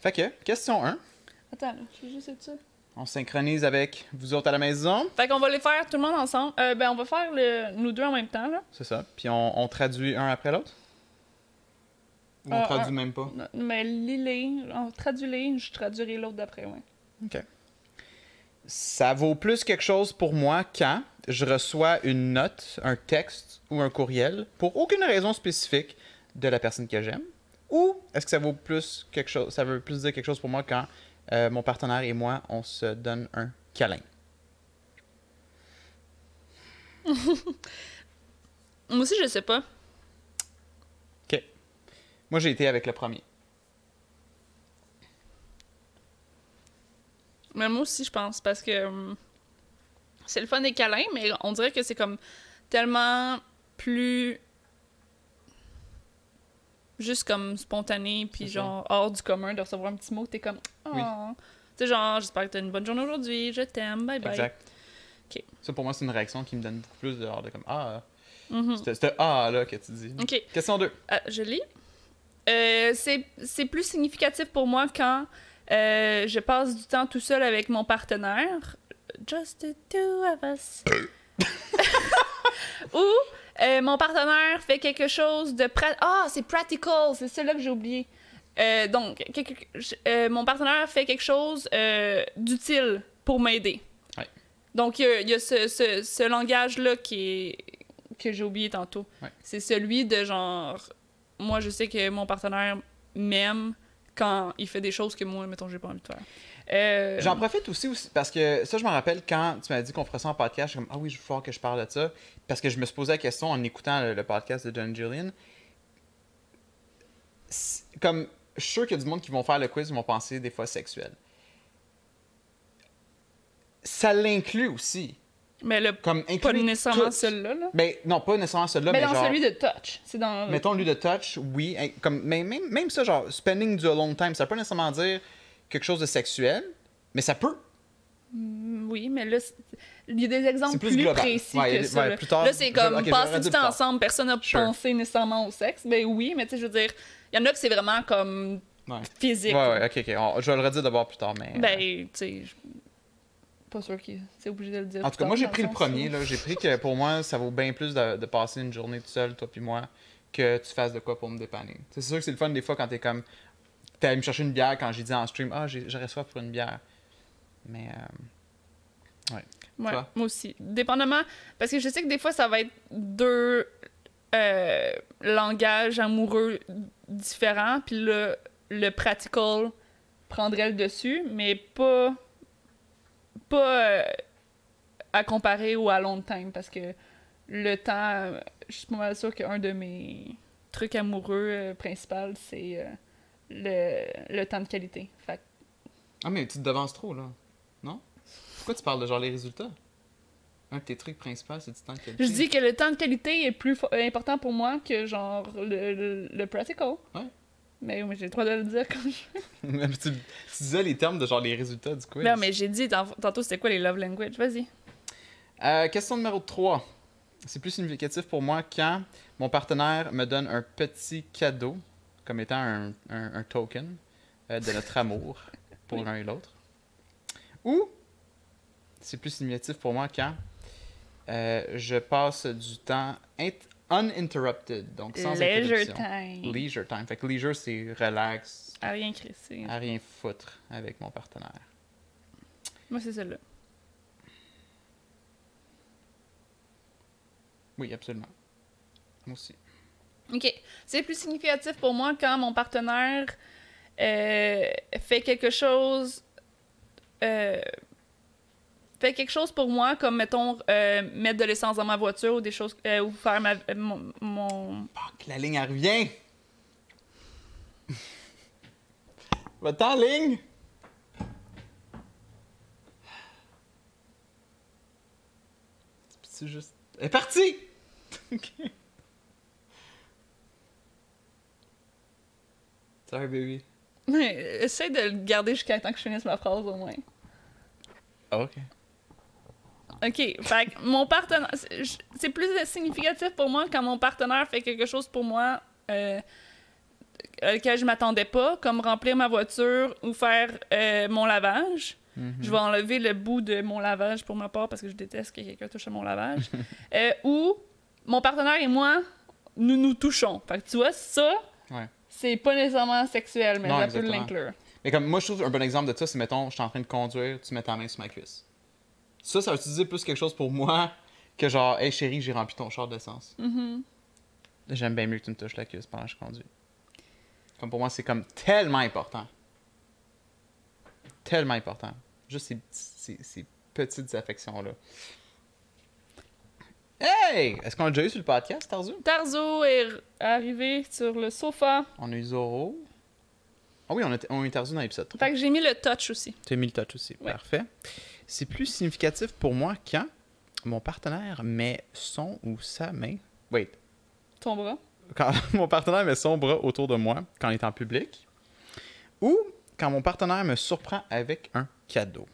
Fait que, question 1. Attends, là, je vais juste être. On synchronise avec vous autres à la maison. Fait qu'on va les faire tout le monde ensemble. Euh, ben, on va faire le... nous deux en même temps, là. C'est ça. Puis on, on traduit un après l'autre? Ou on Ah, traduit un- même pas? Mais lis-les, on traduit-les, je traduirai l'autre d'après, ouais. OK. Ça vaut plus quelque chose pour moi quand je reçois une note, un texte ou un courriel pour aucune raison spécifique de la personne que j'aime? Ou est-ce que ça vaut plus quelque chose, ça veut plus dire quelque chose pour moi quand euh, mon partenaire et moi, on se donne un câlin? Moi aussi, je sais pas. Moi, j'ai été avec le premier. Mais moi aussi, je pense, parce que hum, c'est le fun des câlins, mais on dirait que c'est comme tellement plus juste comme spontané, puis genre hors du commun de recevoir un petit mot, t'es comme oh. Oui. Tu sais, genre, j'espère que t'as une bonne journée aujourd'hui, je t'aime, bye bye. Exact. Ça, pour moi, c'est une réaction qui me donne beaucoup plus de, de comme Ah, Mhm. c'est ce Ah-là que tu dis. Ok. Question 2. Ah, je lis. Euh, c'est c'est plus significatif pour moi quand euh, je passe du temps tout seul avec mon partenaire. Just the two of us. Ou euh, mon partenaire fait quelque chose de... Ah, c'est practical, c'est celui-là que j'ai oublié. Euh, donc, quelque- mon partenaire fait quelque chose d'utile pour m'aider. Ouais. Donc, il y a, il y a ce, ce- ce langage-là qui est que j'ai oublié tantôt. Ouais. C'est celui de genre... Moi, je sais que mon partenaire m'aime quand il fait des choses que moi, mettons, j'ai pas envie de faire. Euh, J'en profite aussi, parce que ça, je me rappelle quand tu m'as dit qu'on ferait ça en podcast, je suis comme Ah oui, je veux falloir que je parle de ça. Parce que je me suis posé la question en écoutant le, podcast de John. C'est- Comme, je suis sûr qu'il y a du monde qui vont faire le quiz, ils vont penser des fois sexuel. Ça l'inclut aussi. Mais le, Comme pas nécessairement celui-là. Là. Ben, non, pas nécessairement celui-là, mais mais, dans genre. celui de touch. C'est dans... Mettons lui de touch, oui. hein, Comme, mais même, même ça, genre, spending du long time, ça peut nécessairement dire quelque chose de sexuel, mais ça peut. Mm, Oui, mais là, il y a des exemples plus précis Ouais, il y a que des- ça. ouais, là. plus tard, Là, c'est comme ok, je vais passer du temps ensemble, personne n'a Sure. pensé nécessairement au sexe. Ben oui, mais tu sais, je veux dire, il y en a que c'est vraiment comme Ouais. physique. Ouais, ouais, ok, ok. On- je vais le redire d'abord plus tard, mais. euh, Ben, tu sais, pas sûr que c'est obligé de le dire. En tout cas, moi, j'ai pris le premier. là. J'ai pris que pour moi, ça vaut bien plus de, de passer une journée tout seul, toi puis moi, que tu fasses de quoi pour me dépanner. C'est sûr que c'est le fun des fois quand t'es comme. T'es allé me chercher une bière quand j'ai dit en stream, ah, j'ai- j'aurais soif pour une bière. Mais. euh, Ouais, Toi? moi aussi. Dépendamment, parce que je sais que des fois, ça va être deux euh, langages amoureux différents, puis le, le practical prendrait le dessus, mais pas, pas euh, à comparer ou à long time, parce que le temps, euh, je suis pas mal sûre qu'un de mes trucs amoureux euh, principaux, c'est euh, le, le temps de qualité. Fait Ah, mais tu te devances trop, là. Non? Pourquoi tu parles de genre les résultats? Un de tes trucs principaux, c'est du temps de qualité. Je dis que le temps de qualité est plus important pour moi que genre le, le, le practical. Ouais. Mais oui, mais j'ai le droit de le dire comme je tu, tu disais les termes de genre les résultats du quiz. Non, mais j'ai dit tant- tantôt c'était quoi les love language? Vas-y. Euh, question numéro 3. C'est plus significatif pour moi quand mon partenaire me donne un petit cadeau, comme étant un, un- un token euh, de notre amour pour Oui. l'un et l'autre. Ou c'est plus significatif pour moi quand euh, je passe du temps int- uninterrupted, donc sans Leisure interruption. time. Leisure time. Fait que leisure, c'est relax, À rien crisser. à rien foutre avec mon partenaire. Moi, c'est celle-là. Oui, absolument. Moi aussi. Ok. C'est plus significatif pour moi quand mon partenaire euh, fait quelque chose. euh, fait quelque chose pour moi, comme mettons euh, mettre de l'essence dans ma voiture ou des choses. euh, ou faire ma, euh, mon- mon Fuck, la ligne, elle revient! Va-t'en, ligne! C'est juste... Elle est partie! Ok. Sorry, baby. Mais essaye de le garder jusqu'à temps que je finisse ma phrase au moins. Ah, ok. OK. Fait que mon partenaire. c'est- plus significatif pour moi quand mon partenaire fait quelque chose pour moi euh, auquel je m'attendais pas, comme remplir ma voiture ou faire euh, mon lavage. Mhm. Je vais enlever le bout de mon lavage pour ma part parce que je déteste que quelqu'un touche à mon lavage. Euh, ou mon partenaire et moi, nous nous touchons. Fait que tu vois, ça, Ouais. c'est pas nécessairement sexuel, mais Non, ça peut l'inclure. Mais comme moi, je trouve un bon exemple de ça, c'est mettons, je suis en train de conduire, tu mets ta main sur ma cuisse. Ça, ça va utiliser plus quelque chose pour moi que genre, hey chérie, j'ai rempli ton char d'essence. Mhm. J'aime bien mieux que tu me touches la cuisse pendant que je conduis. Comme pour moi, c'est comme tellement important. Tellement important. Juste ces, petits- ces, ces petites affections-là. Hey! Est-ce qu'on l'a déjà eu sur le podcast, Tarzu? Tarzo est arrivé sur le sofa. On a eu Zoro. Ah oui, on a, on a eu Tarzu dans l'épisode 3. Fait que j'ai mis le touch aussi. Tu as mis le touch aussi. Ouais. Parfait. C'est plus significatif pour moi quand mon partenaire met son ou sa main. Wait. Ton bras? Quand mon partenaire met son bras autour de moi quand il est en public. Ou quand mon partenaire me surprend avec un cadeau.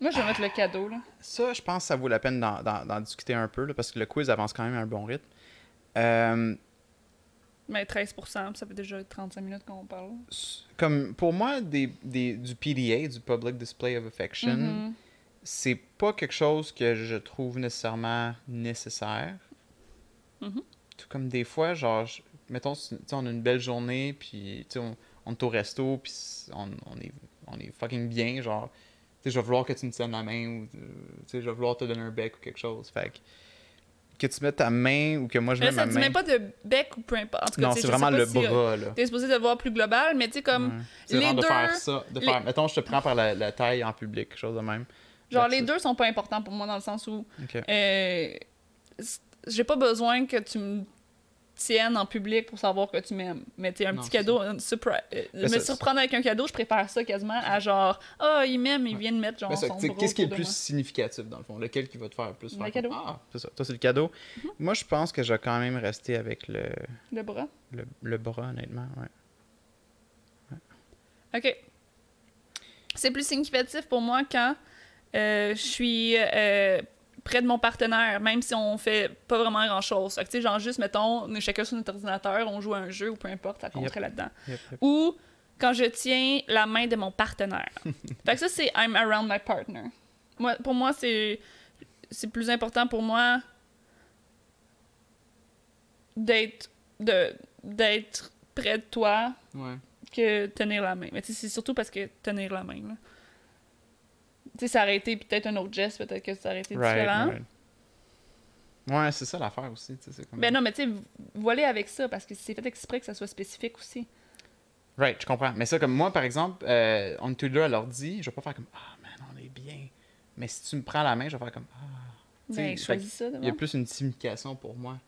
Moi, je vais mettre le cadeau, là. Ça, je pense que ça vaut la peine d'en, discuter un peu là, parce que le quiz avance quand même à un bon rythme. Euh, Mais 13%, ça fait déjà 35 minutes qu'on parle. comme pour moi, des, des- du PDA, du Public Display of Affection, Mhm. c'est pas quelque chose que je trouve nécessairement nécessaire. Mhm. Tout comme des fois, genre, je- mettons, on a une belle journée, puis on, on est au resto, puis on, on est, on est fucking bien, genre, je vais vouloir que tu me tiennes la main, ou euh, je vais vouloir te donner un bec ou quelque chose. Fait que, que tu mettes ta main ou que moi je Là, mette ça ma dit main. même pas de bec ou peu importe. En tout cas, non, tu c'est vraiment le si, euh, bras, là. T'es supposé de le voir plus global, mais tu sais, comme. Ouais. C'est les vraiment de deux- faire ça. De les- faire, mettons, je te prends par la, la taille en public, quelque chose de même. Genre, les deux sont pas importants pour moi dans le sens où. Ok. euh, j'ai pas besoin que tu me tiennes en public pour savoir que tu m'aimes. Mais tu sais, un Non, petit cadeau, un surpri- euh, me ça- surprendre avec un cadeau, je préfère ça quasiment à genre, ah, il m'aime, il vient de mettre genre Qu'est-ce qui est le plus moi. significatif dans le fond? Lequel qui va te faire plus Le faire cadeau? comme, Ah, c'est ça. Toi, c'est le cadeau. Moi, je pense que je vais quand même rester avec le, Le bras? le, le bras, honnêtement. Ouais. OK. C'est plus significatif pour moi quand euh, je suis euh, près de mon partenaire, même si on fait pas vraiment grand-chose. Tu sais, genre juste, mettons, on est chacun sur notre ordinateur, on joue à un jeu ou peu importe, ça compterait là-dedans. Yep, yep. Ou quand je tiens la main de mon partenaire. fait que ça, c'est I'm around my partner. Moi, pour moi, c'est c'est plus important pour moi d'être de d'être près de toi Ouais. que tenir la main. Mais c'est surtout parce que tenir la main, là. Tu sais, ça aurait été peut-être un autre geste, peut-être que ça aurait été Right, différent. right. Ouais, c'est ça l'affaire aussi. c'est Comme... Ben non, mais tu sais, voiler avec ça, parce que c'est fait exprès que ça soit spécifique aussi. Right, je comprends. Mais ça, comme moi, par exemple, euh, on est tous deux à l'ordi, je vais pas faire comme Ah, man, on est bien. Mais si tu me prends la main, je vais faire comme Ah. Sais, Ben, choisis ça Il y a d'abord. plus une signification pour moi.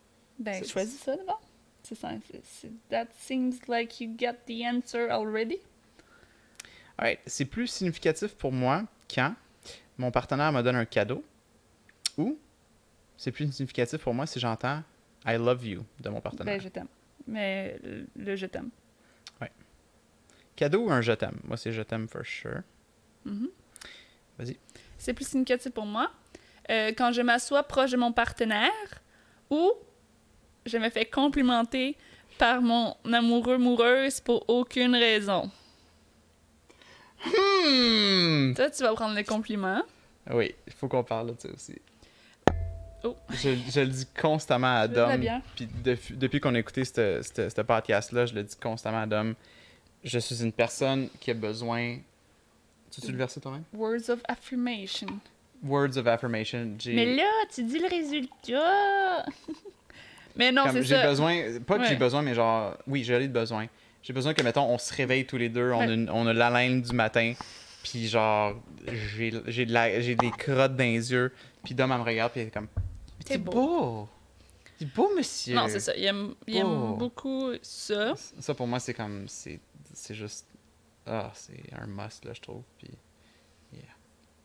Ben, choisis ça d'abord. C'est c'est- That seems like you got the answer already. Alright, c'est plus significatif pour moi quand mon partenaire me donne un cadeau ou c'est plus significatif pour moi si j'entends I love you de mon partenaire. Ben, je t'aime. Mais le, je t'aime. Cadeau ou un je t'aime Moi, c'est je t'aime for sure. Mhm. Vas-y. C'est plus significatif pour moi euh, quand je m'assois proche de mon partenaire ou je me fais complimenter par mon amoureux moureuse pour aucune raison. Hmm! Toi, tu vas prendre le compliment. Oui, il faut qu'on parle de ça aussi. Oh. Je, je le dis constamment à Dom. Puis depuis, depuis qu'on a écouté ce podcast-là, je le dis constamment à Dom. Je suis une personne qui a besoin. Tu tu le verser toi-même? Words of affirmation. Words of affirmation. J'ai Mais là, tu dis le résultat. Mais non, c'est j'ai ça. besoin. Pas que Ouais. j'ai besoin, mais genre. Oui, j'ai de besoin. J'ai besoin que, mettons, on se réveille tous les deux, on, a, Ouais. une- on a l'haleine du matin, puis genre, j'ai j'ai de la- j'ai des crottes dans les yeux, puis Dom, elle me regarde, puis elle est comme. T'es beau. beau! C'est beau, monsieur! Non, c'est ça. Il aime, il aime beaucoup ça. Ça, pour moi, c'est comme. C'est juste. Ah, c'est un must, là, je trouve. Puis. Yeah.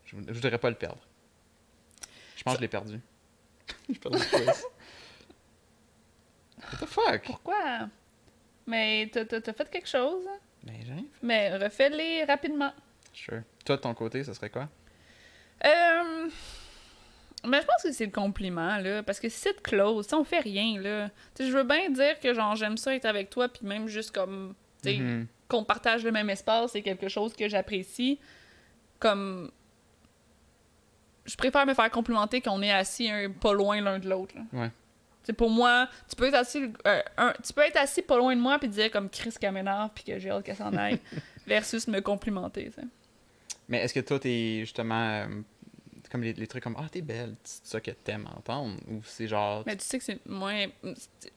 Je, je voudrais pas le perdre. Je pense que je l'ai perdu. je perdu le quiz. What the fuck? Pourquoi? Mais t'as t'as- fait quelque chose? Ben, j'ai rien fait. Mais refais-les rapidement. Sure. Toi, de ton côté, ça serait quoi? Euh... Mais je pense que c'est le compliment, là. Parce que si c'est close, si on fait rien, là. Je veux bien dire que, genre, j'aime ça être avec toi, puis même juste comme. Tu sais, Mhm. qu'on partage le même espace, c'est quelque chose que j'apprécie. Comme. Je préfère me faire complimenter qu'on est assis un, pas loin l'un de l'autre. là. Ouais. Pour moi, tu peux être assis, euh, un- tu peux être assis pas loin de moi puis dire comme Chris Kamenard puis que j'ai hâte qu'elle s'en aille, versus me complimenter. Mais est-ce que toi, t'es justement. euh, comme les, les trucs comme Ah, t'es belle, c'est ça que t'aimes entendre Ou c'est genre. Mais tu sais que c'est moins,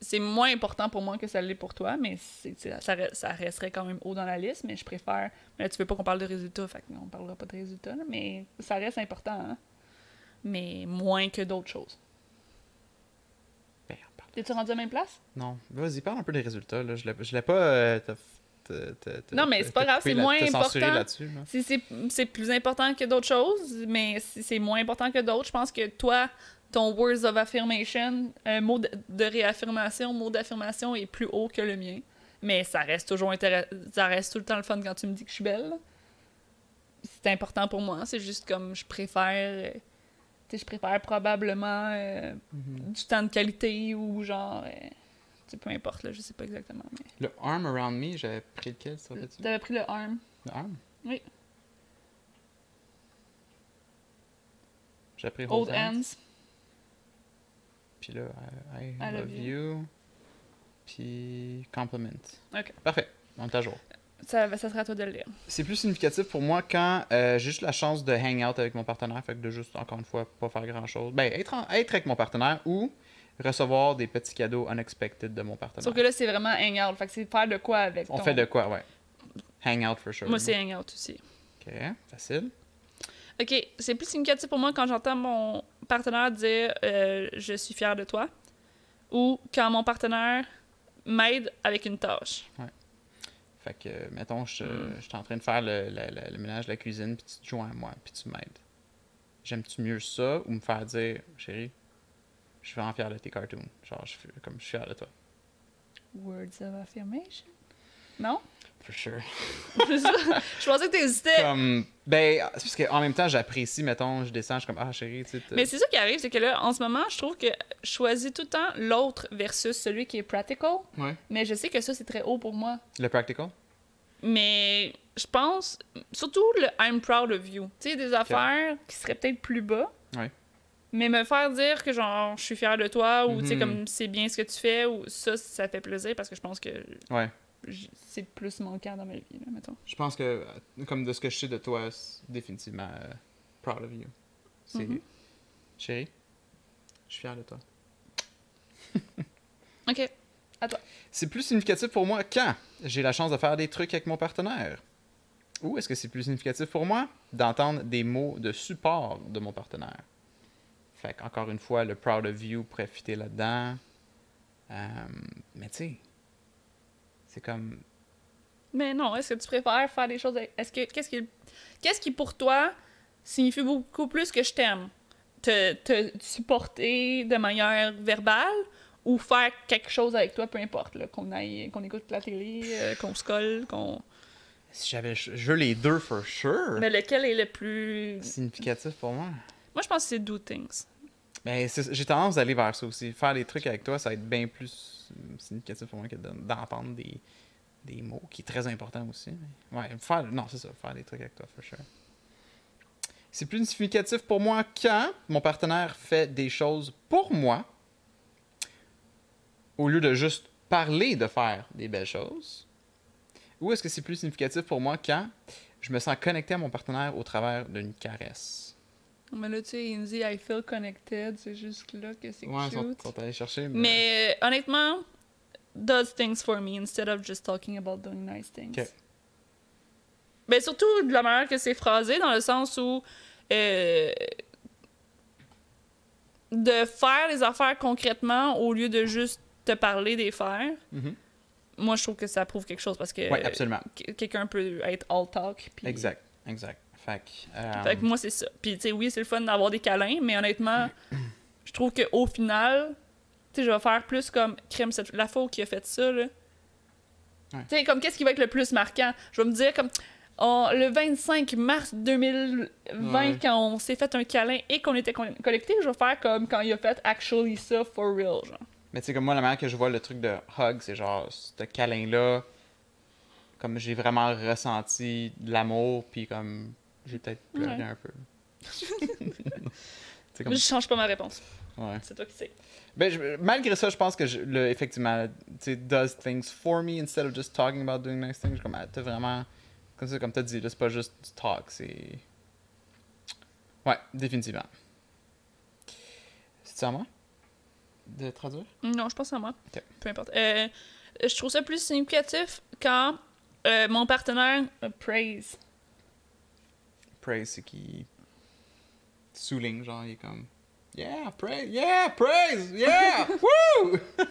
c'est moins important pour moi que ça l'est pour toi, mais ça, re- ça resterait quand même haut dans la liste. Mais je préfère. Mais là, tu veux pas qu'on parle de résultats, fait qu'on parlera pas de résultats, là, mais ça reste important. hein. Mais moins que d'autres choses. T'es-tu rendu à la même place? Non, vas-y, parle un peu des résultats. Là. Je l'ai je l'ai pas. euh, Non, mais c'est pas grave, c'est là- moins important. là-dessus. là. C'est- C'est c'est plus important que d'autres choses, mais c'est c'est moins important que d'autres. Je pense que toi, ton words of affirmation, un mot de, de réaffirmation, mot d'affirmation est plus haut que le mien. Mais ça reste toujours intéressant. Ça reste tout le temps le fun quand tu me dis que je suis belle. C'est important pour moi. C'est juste comme je préfère. Je préfère probablement euh, Mhm. du temps de qualité ou genre. euh, tu sais, peu importe, là, je sais pas exactement. Mais... Le arm around me, j'avais pris lequel, ça fait-tu T'avais pris le arm. Le arm? Oui. J'ai pris Old hold hands. hands. Puis là, I, I I love, love you. Puis compliment. Ok. Parfait, on est à jour. Ça, ça serait à toi de le lire. C'est plus significatif pour moi quand euh, j'ai juste la chance de hang out avec mon partenaire, fait que de juste, encore une fois, pas faire grand chose. Ben, être, en- être avec mon partenaire ou recevoir des petits cadeaux unexpected de mon partenaire. Sauf que là, c'est vraiment hangout. Fait que c'est faire de quoi avec On ton- fait de quoi, ouais. Hang out for sure. Moi, c'est hangout aussi. Ok, facile. Ok, c'est plus significatif pour moi quand j'entends mon partenaire dire euh, je suis fier de toi ou quand mon partenaire m'aide avec une tâche. Fait que, euh, mettons, je Hmm. je suis en train de faire le, le- le- le ménage de la cuisine, puis tu te joins à moi, puis tu m'aides. J'aime-tu mieux ça ou me faire dire, chérie, je suis vraiment fier de tes cartoons? Genre, je suis, comme, je suis fier de toi. Words of affirmation? Non? For sure. Je pensais que t'hésitais. Comme, ben, parce qu'en même temps, j'apprécie, mettons, je descends, je suis comme, ah, chérie, tu sais. Mais c'est ça qui arrive, c'est que là, en ce moment, je trouve que je choisis tout le temps l'autre versus celui qui est practical. Ouais. Mais je sais que ça, c'est très haut pour moi. Le practical? Mais je pense, surtout le I'm proud of you. Tu sais, des affaires qui seraient peut-être plus bas. Ouais. Mais me faire dire que genre je suis fier de toi ou tu sais Mhm. comme c'est bien ce que tu fais ou ça ça fait plaisir parce que je pense que Ouais. C'est plus manquant dans ma vie là, mettons. Je pense que, comme de ce que je sais de toi, c'est définitivement euh, proud of you. C'est, Mhm. chérie, je suis fier de toi. OK. C'est plus significatif pour moi quand j'ai la chance de faire des trucs avec mon partenaire. Ou est-ce que c'est plus significatif pour moi d'entendre des mots de support de mon partenaire? Fait qu'encore une fois, le proud of you pourrait fitter là-dedans. Euh, mais tu sais, c'est comme. Mais non, est-ce que tu préfères faire des choses avec... est-ce que qu'est-ce qui qu'est-ce qui pour toi signifie beaucoup plus que je t'aime? Te, te supporter de manière verbale ou faire quelque chose avec toi peu importe là, qu'on aille qu'on écoute la télé, euh, qu'on se colle, qu'on Si j'avais. Je veux les deux for sure. Mais lequel est le plus Significatif pour moi? Moi je pense que c'est do things. Mais c'est- j'ai tendance d'aller vers ça aussi. Faire des trucs avec toi, ça va être bien plus significatif pour moi que de- d'entendre des, des mots, qui est très important aussi. Ouais, faire, non, c'est ça, faire des trucs avec toi, for sure. C'est plus significatif pour moi quand mon partenaire fait des choses pour moi, au lieu de juste parler de faire des belles choses. Ou est-ce que c'est plus significatif pour moi quand je me sens connecté à mon partenaire au travers d'une caresse? Mais là tu sais, il me dit I feel connected, c'est juste là que c'est Ouais, ils sont, cute. sont allés chercher. mais- Mais euh, honnêtement, does things for me instead of just talking about doing nice things. Ok. Ben surtout de la manière que c'est phrasé, dans le sens où euh, de faire les affaires concrètement au lieu de juste te parler des faire. Mhm. Moi, je trouve que ça prouve quelque chose parce que Ouais, absolument. que- quelqu'un peut être all talk. Exact, exact. Fait que, euh, Fait que moi, c'est ça. Puis, tu sais, oui, c'est le fun d'avoir des câlins, mais honnêtement, je trouve qu'au final, tu sais, je vais faire plus comme crème, cette... la fois qui a fait ça, là. Ouais. Tu sais, comme qu'est-ce qui va être le plus marquant? Je vais me dire comme, on- le 25 mars 2020, Ouais. quand on s'est fait un câlin et qu'on était con- connectés, je vais faire comme quand il a fait Actually ça for real, genre. Mais tu sais, comme moi, la manière que je vois le truc de hug, c'est genre, ce câlin-là, comme j'ai vraiment ressenti de l'amour, puis comme j'ai peut-être pleuré Ouais. un peu. comme. Je change pas ma réponse. Ouais. C'est toi qui sais. Ben, je- malgré ça, je pense que je, le, effectivement, tu does things for me instead of just talking about doing nice things. Comme, ah, t'as vraiment. Comme ça, comme t'as dit, c'est pas juste du talk, c'est. Ouais, définitivement. C'est à moi de traduire? Non, je pense à moi. Peu importe. Euh, je trouve ça plus significatif quand euh, mon partenaire praise. Praise, c'est qui souligne, genre, il est comme. Yeah, praise, yeah, praise, yeah, woo!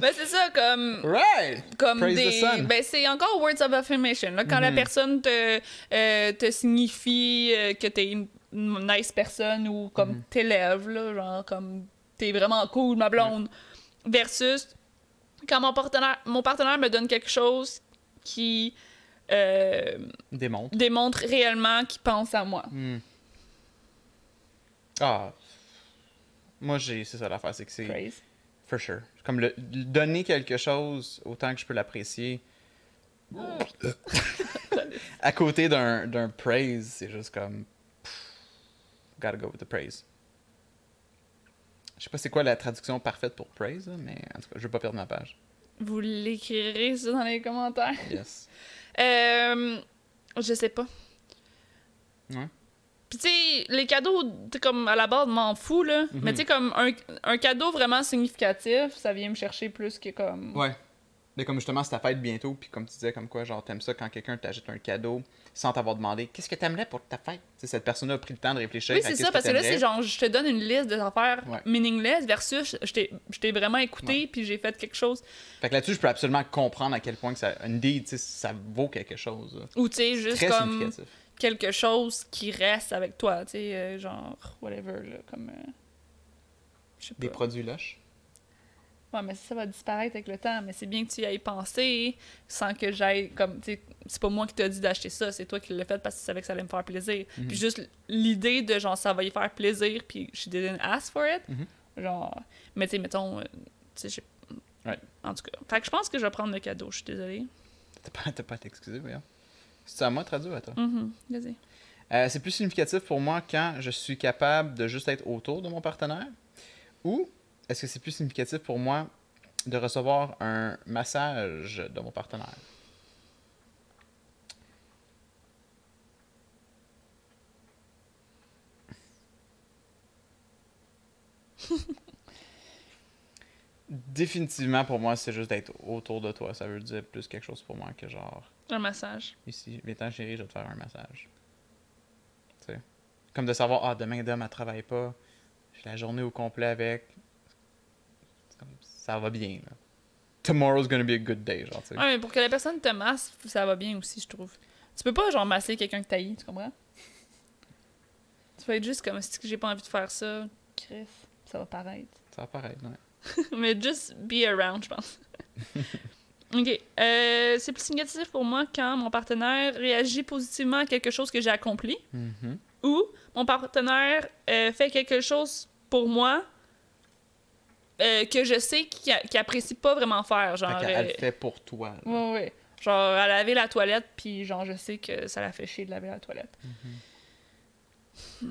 Ben, c'est ça, comme. Right! comme Praise des ben c'est encore words of affirmation là, quand la Mhm. personne te euh, te signifie euh, que t'es une, une nice personne ou comme Mhm. t'élèves là genre comme t'es vraiment cool ma blonde versus quand mon partenaire mon partenaire me donne quelque chose qui euh, Démontre. démontre réellement qu'il pense à moi Hmm. Ah. Moi, j'ai. C'est ça l'affaire, c'est que c'est. praise For sure. Comme le, donner quelque chose autant que je peux l'apprécier. à côté d'un d'un praise, c'est juste comme. pff, Gotta go with the praise. Je sais pas c'est quoi la traduction parfaite pour praise, mais en tout cas, je veux pas perdre ma page. vous l'écrirez ça dans les commentaires Yes. Euh, je sais pas. Ouais. Puis tu sais, les cadeaux, t'es comme à la base, m'en fous, là. Mhm. Mais tu sais, comme un, un cadeau vraiment significatif, ça vient me chercher plus que comme. Ouais. Mais comme justement, c'est ta fête bientôt, puis comme tu disais, comme quoi, genre, t'aimes ça quand quelqu'un t'achète un cadeau sans t'avoir demandé qu'est-ce que t'aimerais pour ta fête? Tu sais, cette personne a pris le temps de réfléchir Oui, c'est ça, parce que là, c'est genre, je te donne une liste de affaires Ouais. meaningless versus je t'ai- vraiment écouté, puis j'ai fait quelque chose. Fait que là-dessus, je peux absolument comprendre à quel point que ça, tu sais, ça vaut quelque chose. là. Ou tu sais, juste Très comme quelque chose qui reste avec toi, tu sais, euh, genre, whatever, là, comme. euh. Des produits lush? Ouais, mais ça va disparaître avec le temps. Mais c'est bien que tu y ailles pensé sans que j'aille comme. tu C'est pas moi qui t'ai dit d'acheter ça, c'est toi qui l'as fait parce que tu savais que ça allait me faire plaisir. Mhm. Puis juste l'idée de genre ça va y faire plaisir, puis she didn't ask for it. Mhm. Genre. Mais tu sais, mettons. euh, tu sais, Ouais. En tout cas. Fait que je pense que je vais prendre le cadeau, je suis désolée. T'as pas, pas à t'excuser, voyons. C'est à moi de traduire à toi. Mhm, Vas-y. Euh, c'est plus significatif pour moi quand je suis capable de juste être autour de mon partenaire ou est-ce que c'est plus significatif pour moi de recevoir un massage de mon partenaire? Définitivement, pour moi, c'est juste d'être autour de toi. Ça veut dire plus quelque chose pour moi que genre, Un massage. ici, viens chérie, je vais te faire un massage. Tu sais? Comme de savoir, ah, demain, Dom, elle travaille pas. J'ai la journée au complet avec. Ça va bien, là. Tomorrow's gonna be a good day, genre, tu sais. Ouais, mais pour que la personne te masse, ça va bien aussi, je trouve. Tu peux pas, genre, masser quelqu'un que t'haïs, tu comprends? Tu peux être juste comme si j'ai pas envie de faire ça, Chris, ça va paraître. Ça va paraître, ouais. mais juste be around, je pense. ok. Euh, c'est plus significatif pour moi quand mon partenaire réagit positivement à quelque chose que j'ai accompli Mhm. ou mon partenaire euh, fait quelque chose pour moi euh, que je sais a- qu'il apprécie pas vraiment faire. Genre, Fait qu'elle euh, fait pour toi. là. Ouais, ouais. Genre, à laver la toilette, puis genre, je sais que ça la fait chier de laver la toilette. Hmm.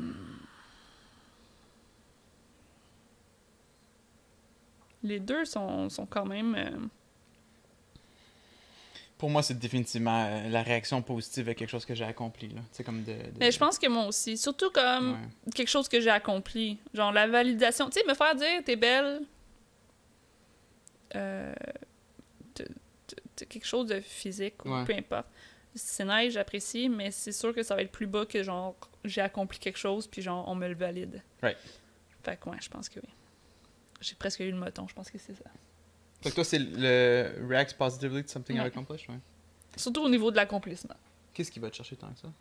Les deux sont, sont quand même. euh, Pour moi, c'est définitivement euh, la réaction positive à quelque chose que j'ai accompli, là. C'est comme de. de- Mais je pense que moi aussi. Surtout comme Ouais. quelque chose que j'ai accompli. Genre, la validation. Tu sais, me faire dire, t'es belle. Euh, quelque chose de physique ou Ouais. peu importe. C'est nice, j'apprécie, mais c'est sûr que ça va être plus bas que genre j'ai accompli quelque chose puis genre on me le valide. Right. Fait que ouais, je pense que oui. J'ai presque eu le moton, je pense que c'est ça. Fait que toi, c'est le react positively to something Ouais. accomplished, ouais. Surtout au niveau de l'accomplissement. Qu'est-ce qui va te chercher tant que ça?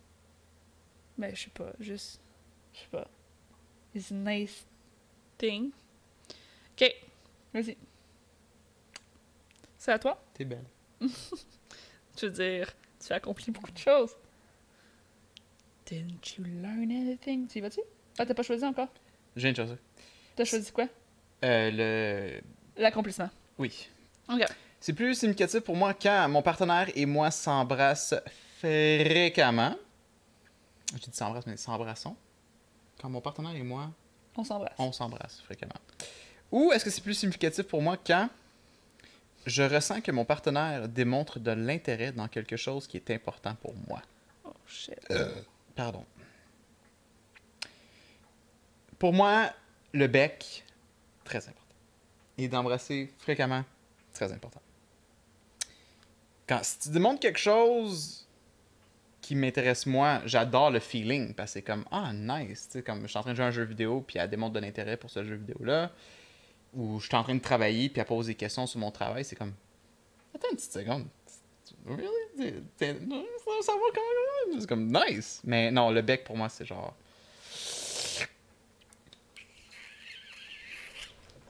Ben, je sais pas, juste. Je sais pas. It's a nice thing. Ok, vas-y. C'est à toi? T'es belle. Je veux dire, tu as accompli beaucoup de choses. Didn't you learn anything? Tu y vas-tu? Ah, t'as pas choisi encore? Je viens de choisir. T'as choisi quoi? Euh, le. L'accomplissement. Oui. Ok. C'est plus significatif pour moi quand mon partenaire et moi s'embrassent fréquemment. Je dis s'embrasse, mais s'embrassons. Quand mon partenaire et moi, On s'embrasse. on s'embrasse fréquemment. Ou est-ce que c'est plus significatif pour moi quand je ressens que mon partenaire démontre de l'intérêt dans quelque chose qui est important pour moi? Oh shit. Pardon. Pour moi, le bec, très important. Et d'embrasser fréquemment, très important. Quand si tu démontres quelque chose qui m'intéresse moi, j'adore le feeling parce que c'est comme ah nice, tu sais comme je suis en train de jouer à un jeu vidéo puis elle démontre de l'intérêt pour ce jeu vidéo là ou je suis en train de travailler puis elle pose des questions sur mon travail, c'est comme attends une petite seconde. Really? Ça, va quand même. C'est comme nice. Mais non, le bec pour moi c'est genre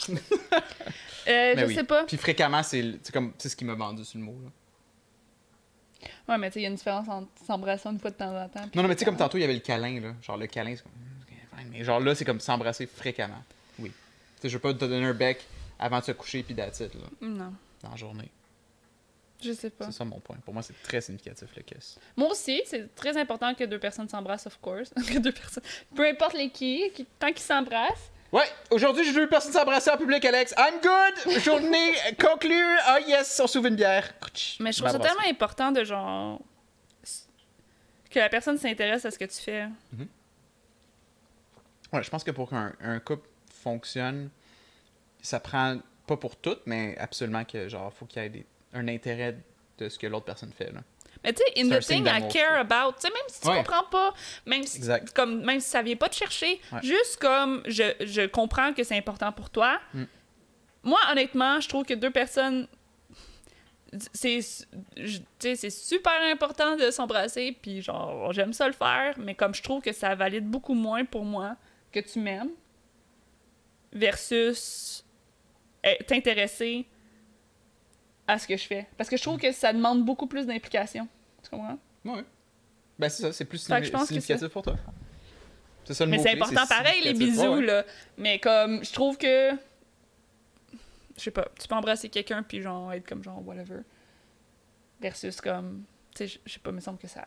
Euh, Mais je oui. sais pas. Puis fréquemment, c'est comme c'est ce qui m'a vendu sur le mot. Là. Ouais, mais tu sais, il y a une différence entre s'embrasser une fois de temps en temps. Non, non, mais tu sais, comme tantôt, il y avait le câlin, là. Genre, le câlin, c'est comme. Mais genre, là, c'est comme s'embrasser fréquemment. Oui. Sais, je veux pas te donner un bec avant de se coucher, puis it, là, Non, dans la journée. je sais pas. C'est ça mon point. Pour moi, c'est très significatif, le kiss. Moi aussi, c'est très important que deux personnes s'embrassent, of course. que deux personnes. Peu importe les qui, qui- tant qu'ils s'embrassent. Ouais, aujourd'hui, j'ai vu personne s'embrasser en public, Alex. I'm good! Journée conclue. Ah, yes, on s'ouvre une bière. Mais je trouve ça tellement important de genre. que la personne s'intéresse à ce que tu fais. Ouais, je pense que pour qu'un un couple fonctionne, ça prend, pas pour toutes, mais absolument que, genre, faut qu'il y ait des- un intérêt de ce que l'autre personne fait, là. Mais tu sais, in the thing I care about, tu sais, même si tu Ouais. comprends pas, même si, Exact. comme, même si ça vient pas te chercher, Ouais. juste comme je, je comprends que c'est important pour toi. Mm. Moi, honnêtement, je trouve que deux personnes. C'est super important de s'embrasser, puis genre, j'aime ça le faire, mais comme je trouve que ça valide beaucoup moins pour moi que tu m'aimes versus eh, t'intéresser à ce que je fais. Parce que je trouve que ça demande beaucoup plus d'implication. Tu comprends? Ouais. Ben, c'est ça, c'est plus significatif pour toi. C'est ça le Mais c'est important pareil, les bisous, Ouais, ouais. là. Mais comme, je trouve que. Je sais pas, tu peux embrasser quelqu'un puis genre être comme genre whatever. Versus comme. Tu sais, je- je sais pas, il me semble que ça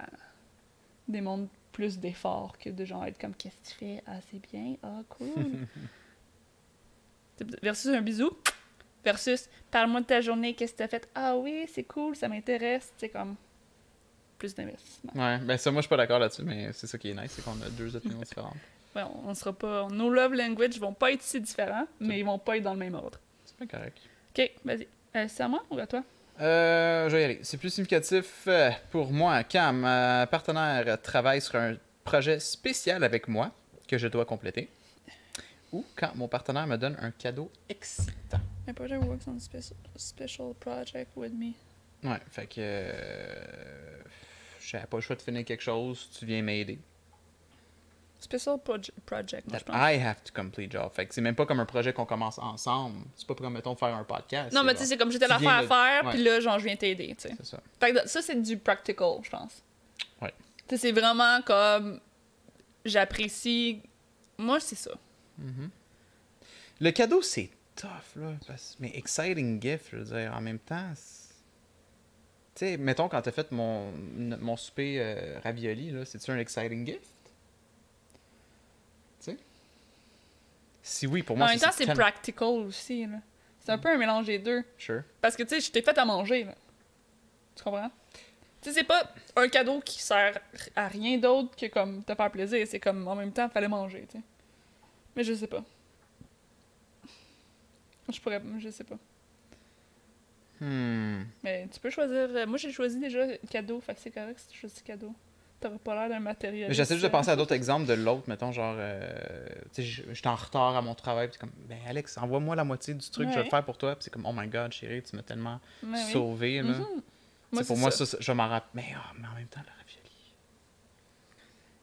démontre plus d'efforts que de genre être comme qu'est-ce que tu fais? Ah, c'est bien, ah, cool. versus un bisou. Versus parle-moi de ta journée, qu'est-ce que t'as fait? Ah oui, c'est cool, ça m'intéresse. C'est comme. Plus d'investissement. Ouais, ben ça, moi, je suis pas d'accord là-dessus, mais c'est ça qui est nice, c'est qu'on a deux opinions différentes. Ouais, on, on sera pas. Nos love language vont pas être si différents, mais ils vont pas être dans le même ordre. C'est pas correct. Ok, vas-y. Euh, c'est à moi ou à toi? Euh, je vais y aller. C'est plus significatif euh, pour moi quand ma partenaire travaille sur un projet spécial avec moi que je dois compléter. Ou quand mon partenaire me donne un cadeau excitant. My brother works on a special, special project with me. Ouais, fait que. Euh, J'avais pas le choix de finir quelque chose, tu viens m'aider. Special proje- project, je pense. I have to complete, genre. Fait que c'est même pas comme un projet qu'on commence ensemble. C'est pas comme, mettons, faire un podcast. Non, mais tu sais, c'est comme tu l'affaire viens à faire, puis là, genre, je viens t'aider, tu sais. C'est ça. Fait que ça, c'est du practical, je pense. Ouais. Tu sais, c'est vraiment comme. J'apprécie. Moi, c'est ça. Le cadeau, c'est tough, là. parce- Mais exciting gift, je veux dire, en même temps. Tu sais, mettons, quand t'as fait mon, mon souper euh, ravioli, là, c'est-tu un exciting gift? Tu sais? Si oui, pour moi, en même temps, c'est practical aussi, là. C'est un peu un mélange des deux. Sure. Parce que, tu sais, je t'ai fait à manger, là. Tu comprends? Tu sais, c'est pas un cadeau qui sert à rien d'autre que, comme, te faire plaisir. C'est comme, en même temps, fallait manger, tu sais. Mais je sais pas. Je pourrais... Je sais pas. Hmm. Mais tu peux choisir... euh, Moi, j'ai choisi déjà cadeau, fait que c'est correct si tu choisis cadeau. T'aurais pas l'air d'un matériel. Mais J'essaie juste de penser à d'autres exemples de l'autre, mettons, genre, euh, tu sais, suis en retard à mon travail, puis comme, ben Alex, envoie-moi la moitié du truc, je vais Ouais. le faire pour toi, puis c'est comme, oh my god, chérie, tu m'as tellement Ouais, oui. sauvé, là. Mhm. Moi, pour moi, ça. je m'en rappelle. Mais, ah, mais en même temps, le ravioli.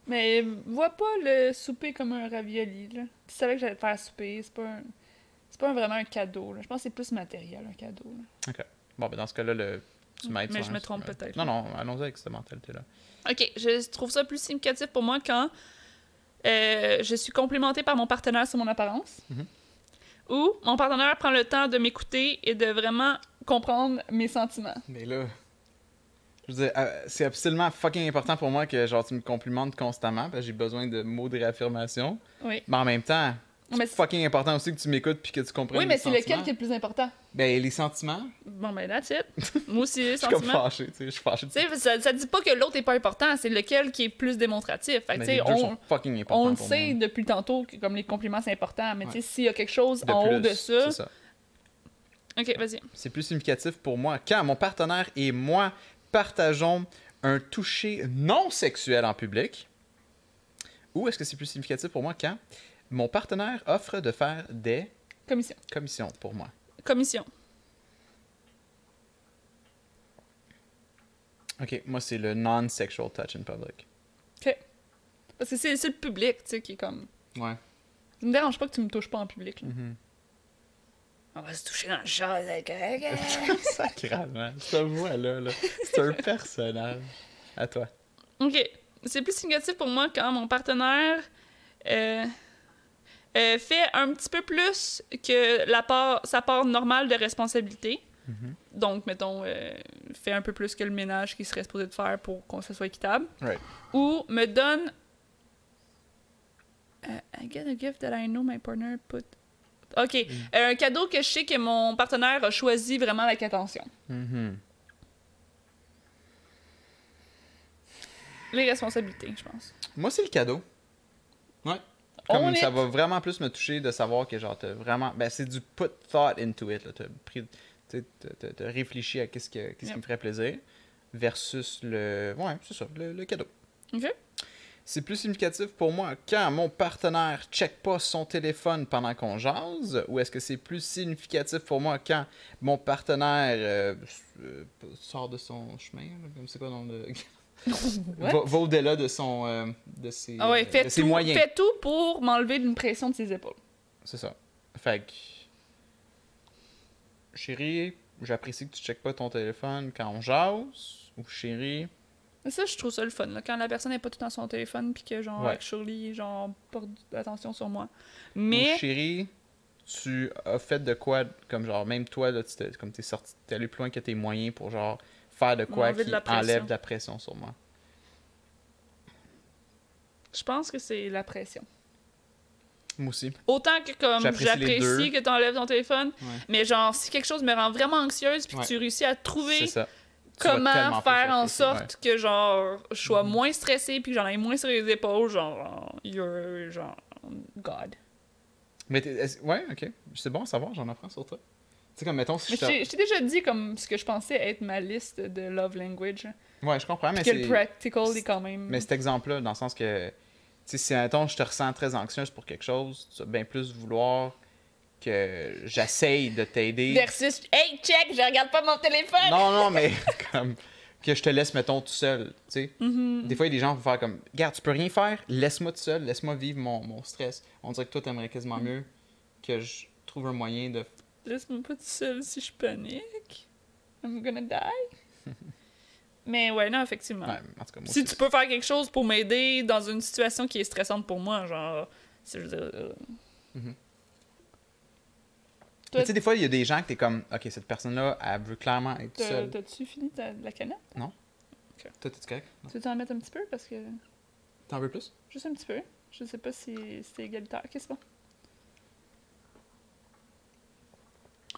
Mais vois pas le souper comme un ravioli, là. Tu savais que j'allais te faire souper, c'est pas un... C'est pas un- vraiment un cadeau, là. Je pense que c'est plus matériel, un cadeau, là. Bon, ben dans ce cas-là, le Tu m'aides Mais je un- me trompe peut-être. Non, non, allons-y avec cette mentalité-là. Ok, je trouve ça plus significatif pour moi quand euh, je suis complimentée par mon partenaire sur mon apparence. Mhm. Ou mon partenaire prend le temps de m'écouter et de vraiment comprendre mes sentiments. Mais là, je veux dire, euh, c'est absolument fucking important pour moi que genre tu me complimentes constamment parce que j'ai besoin de mots de réaffirmation. Oui. Mais en même temps, c'est fucking important aussi que tu m'écoutes puis que tu comprennes Oui, mais c'est lequel sentiments. qui est le plus important? Ben, les sentiments, Bon, ben, that's it. Moi aussi, les je suis comme sentiments. fâché, tu sais, je suis fâché. Tu sais, ça, ça dit pas que l'autre est pas important, c'est lequel qui est plus démonstratif. Fait que, les deux on, sont fucking importants on le sait moi. depuis tantôt que comme les compliments c'est important, mais tu sais, s'il y a quelque chose De en haut de ça. Ok, vas-y. C'est plus significatif pour moi quand mon partenaire et moi partageons un toucher non sexuel en public. Ou est-ce que c'est plus significatif pour moi quand mon partenaire offre de faire des Commission. commissions pour moi? Commission. Ok, moi c'est le non-sexual touch in public. Ok. Parce que c'est le public, tu sais, qui est comme. Ouais. Ça me dérange pas que tu me touches pas en public. là. Mhm. On va se toucher dans le chat, c'est correct. Sacrément, cette voix-là, là, c'est un personnage. À toi. Ok. C'est plus significatif pour moi quand mon partenaire euh, euh, fait un petit peu plus que la part, sa part normale de responsabilité. Mhm. Donc, mettons, euh, fait un peu plus que le ménage qu'il serait supposé de faire pour qu'on se soit équitable. Right. Ou me donne. Euh, I get a gift that I know my partner put. Ok. Mm. Euh, un cadeau que je sais que mon partenaire a choisi vraiment avec attention. Mhm. Les responsabilités, je pense. Moi, c'est le cadeau. Ouais. On Comme est- ça va vraiment plus me toucher de savoir que genre t'as vraiment ben c'est du put thought into it là t'as pris tu sais, t'as- t'as- t'as réfléchi à qu'est-ce que qu'est-ce qui me ferait plaisir versus le ouais c'est ça le, le cadeau Ok. C'est plus significatif pour moi quand mon partenaire check pas son téléphone pendant qu'on jase ou est-ce que c'est plus significatif pour moi quand mon partenaire euh, euh, sort de son chemin comme c'est quoi dans le va, va au-delà de son euh, de ses, Ah ouais, fais de ses tout, moyens fais tout pour m'enlever une pression de ses épaules. C'est ça. Fait que. Chérie, j'apprécie que tu checkes pas ton téléphone quand on jase. Ou chérie. Ça, je trouve ça le fun, là, quand la personne n'est pas tout dans son téléphone, puis que, genre, Ouais. actually, genre, porte attention sur moi. Ou Mais, chérie, tu as fait de quoi, comme genre, même toi, là, tu t'es, comme t'es sorti, t'es allé plus loin que tes moyens pour genre faire de quoi qui de enlève de la pression sur moi. je pense que c'est la pression. Moi aussi. Autant que, comme, J'apprécie que tu enlèves ton téléphone, Ouais. mais, genre, si quelque chose me rend vraiment anxieuse, puis que Ouais. tu réussis à C'est trouver comment faire en ouais. sorte que, genre, je sois Mhm. moins stressée, puis que j'en ai moins sur les épaules, genre, you're, genre, God. Mais ouais, ok. C'est bon à savoir, j'en apprends sur toi. Tu sais, comme mettons, si Mais je t'ai déjà dit comme ce que je pensais être ma liste de love language. Ouais, je comprends, mais que le c'est. practical est quand même. Mais cet exemple-là, dans le sens que, tu sais, si, mettons, je te ressens très anxieuse pour quelque chose, tu vas bien plus vouloir que j'essaye de t'aider. Versus, hey, check, je regarde pas mon téléphone! Non, non, mais comme que je te laisse, mettons, tout seul, tu sais. Mhm. Des fois, il y a des gens qui vont faire comme, regarde, tu peux rien faire, laisse-moi tout seul, laisse-moi vivre mon, mon stress. On dirait que toi, t'aimerais quasiment mieux que je trouve un moyen de... Laisse-moi pas tout seul si je panique. I'm gonna die. Mais ouais, non, effectivement. Ouais, en tout cas, moi si aussi, tu peux faire quelque chose pour m'aider dans une situation qui est stressante pour moi, genre. Je veux dire, euh, Mhm. Tu sais, des fois, il y a des gens que t'es comme, ok, cette personne-là, elle veut clairement être seule. T'as-tu fini ta- la canette? Toi, t'es-tu correct? Non. Tu veux t'en mettre un petit peu? Parce que. T'en veux plus? Juste un petit peu. Je sais pas si c'est égalitaire. Qu'est-ce que c'est?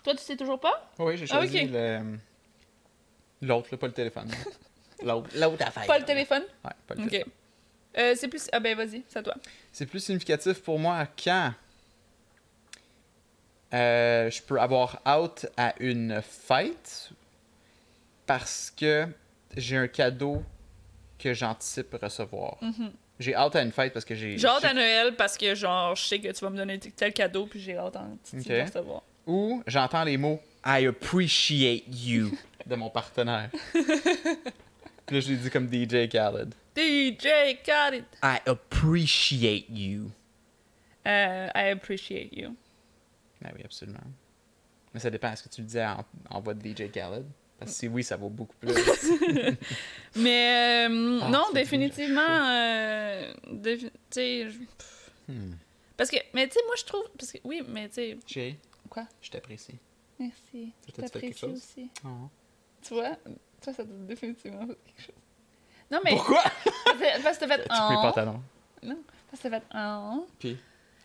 Toi, tu sais toujours pas? Oui, j'ai Ah, choisi ok. le... L'autre, là, pas le téléphone. L'autre, l'autre affaire. Pas le téléphone? Ouais, pas le Ok. téléphone. Euh, c'est plus. Ah ben vas-y, c'est à toi. C'est plus significatif pour moi quand? Euh, je peux avoir out à une fête parce que j'ai un cadeau que j'anticipe recevoir. Mhm. J'ai hâte à une fête parce que j'ai. J'ai hâte à Noël parce que genre je sais que tu vas me donner tel cadeau puis j'ai hâte en titi Ok. de recevoir. Ou j'entends les mots I appreciate you de mon partenaire. Puis là, je l'ai dit comme DJ Khaled. DJ it. I appreciate you. Euh, I appreciate you. Ben oui, absolument. Mais ça dépend. Est-ce que tu le dis en, en voix de DJ Khaled? Parce que si oui, ça vaut beaucoup plus. Mais euh, Ah, non, définitivement. euh, défi- je- Hmm. Parce que, mais tu sais, moi je trouve. Parce que, oui, mais tu sais. Chérie, Quoi? je t'apprécie. Merci. Je Ça t'apprécie aussi. Oh. Tu vois, toi, ça t'a définitivement fait quelque chose. Non, mais. Pourquoi? Parce que t'as fait. Tu peux les Oh. pantalons. Non, parce que t'as fait. Oh. Puis?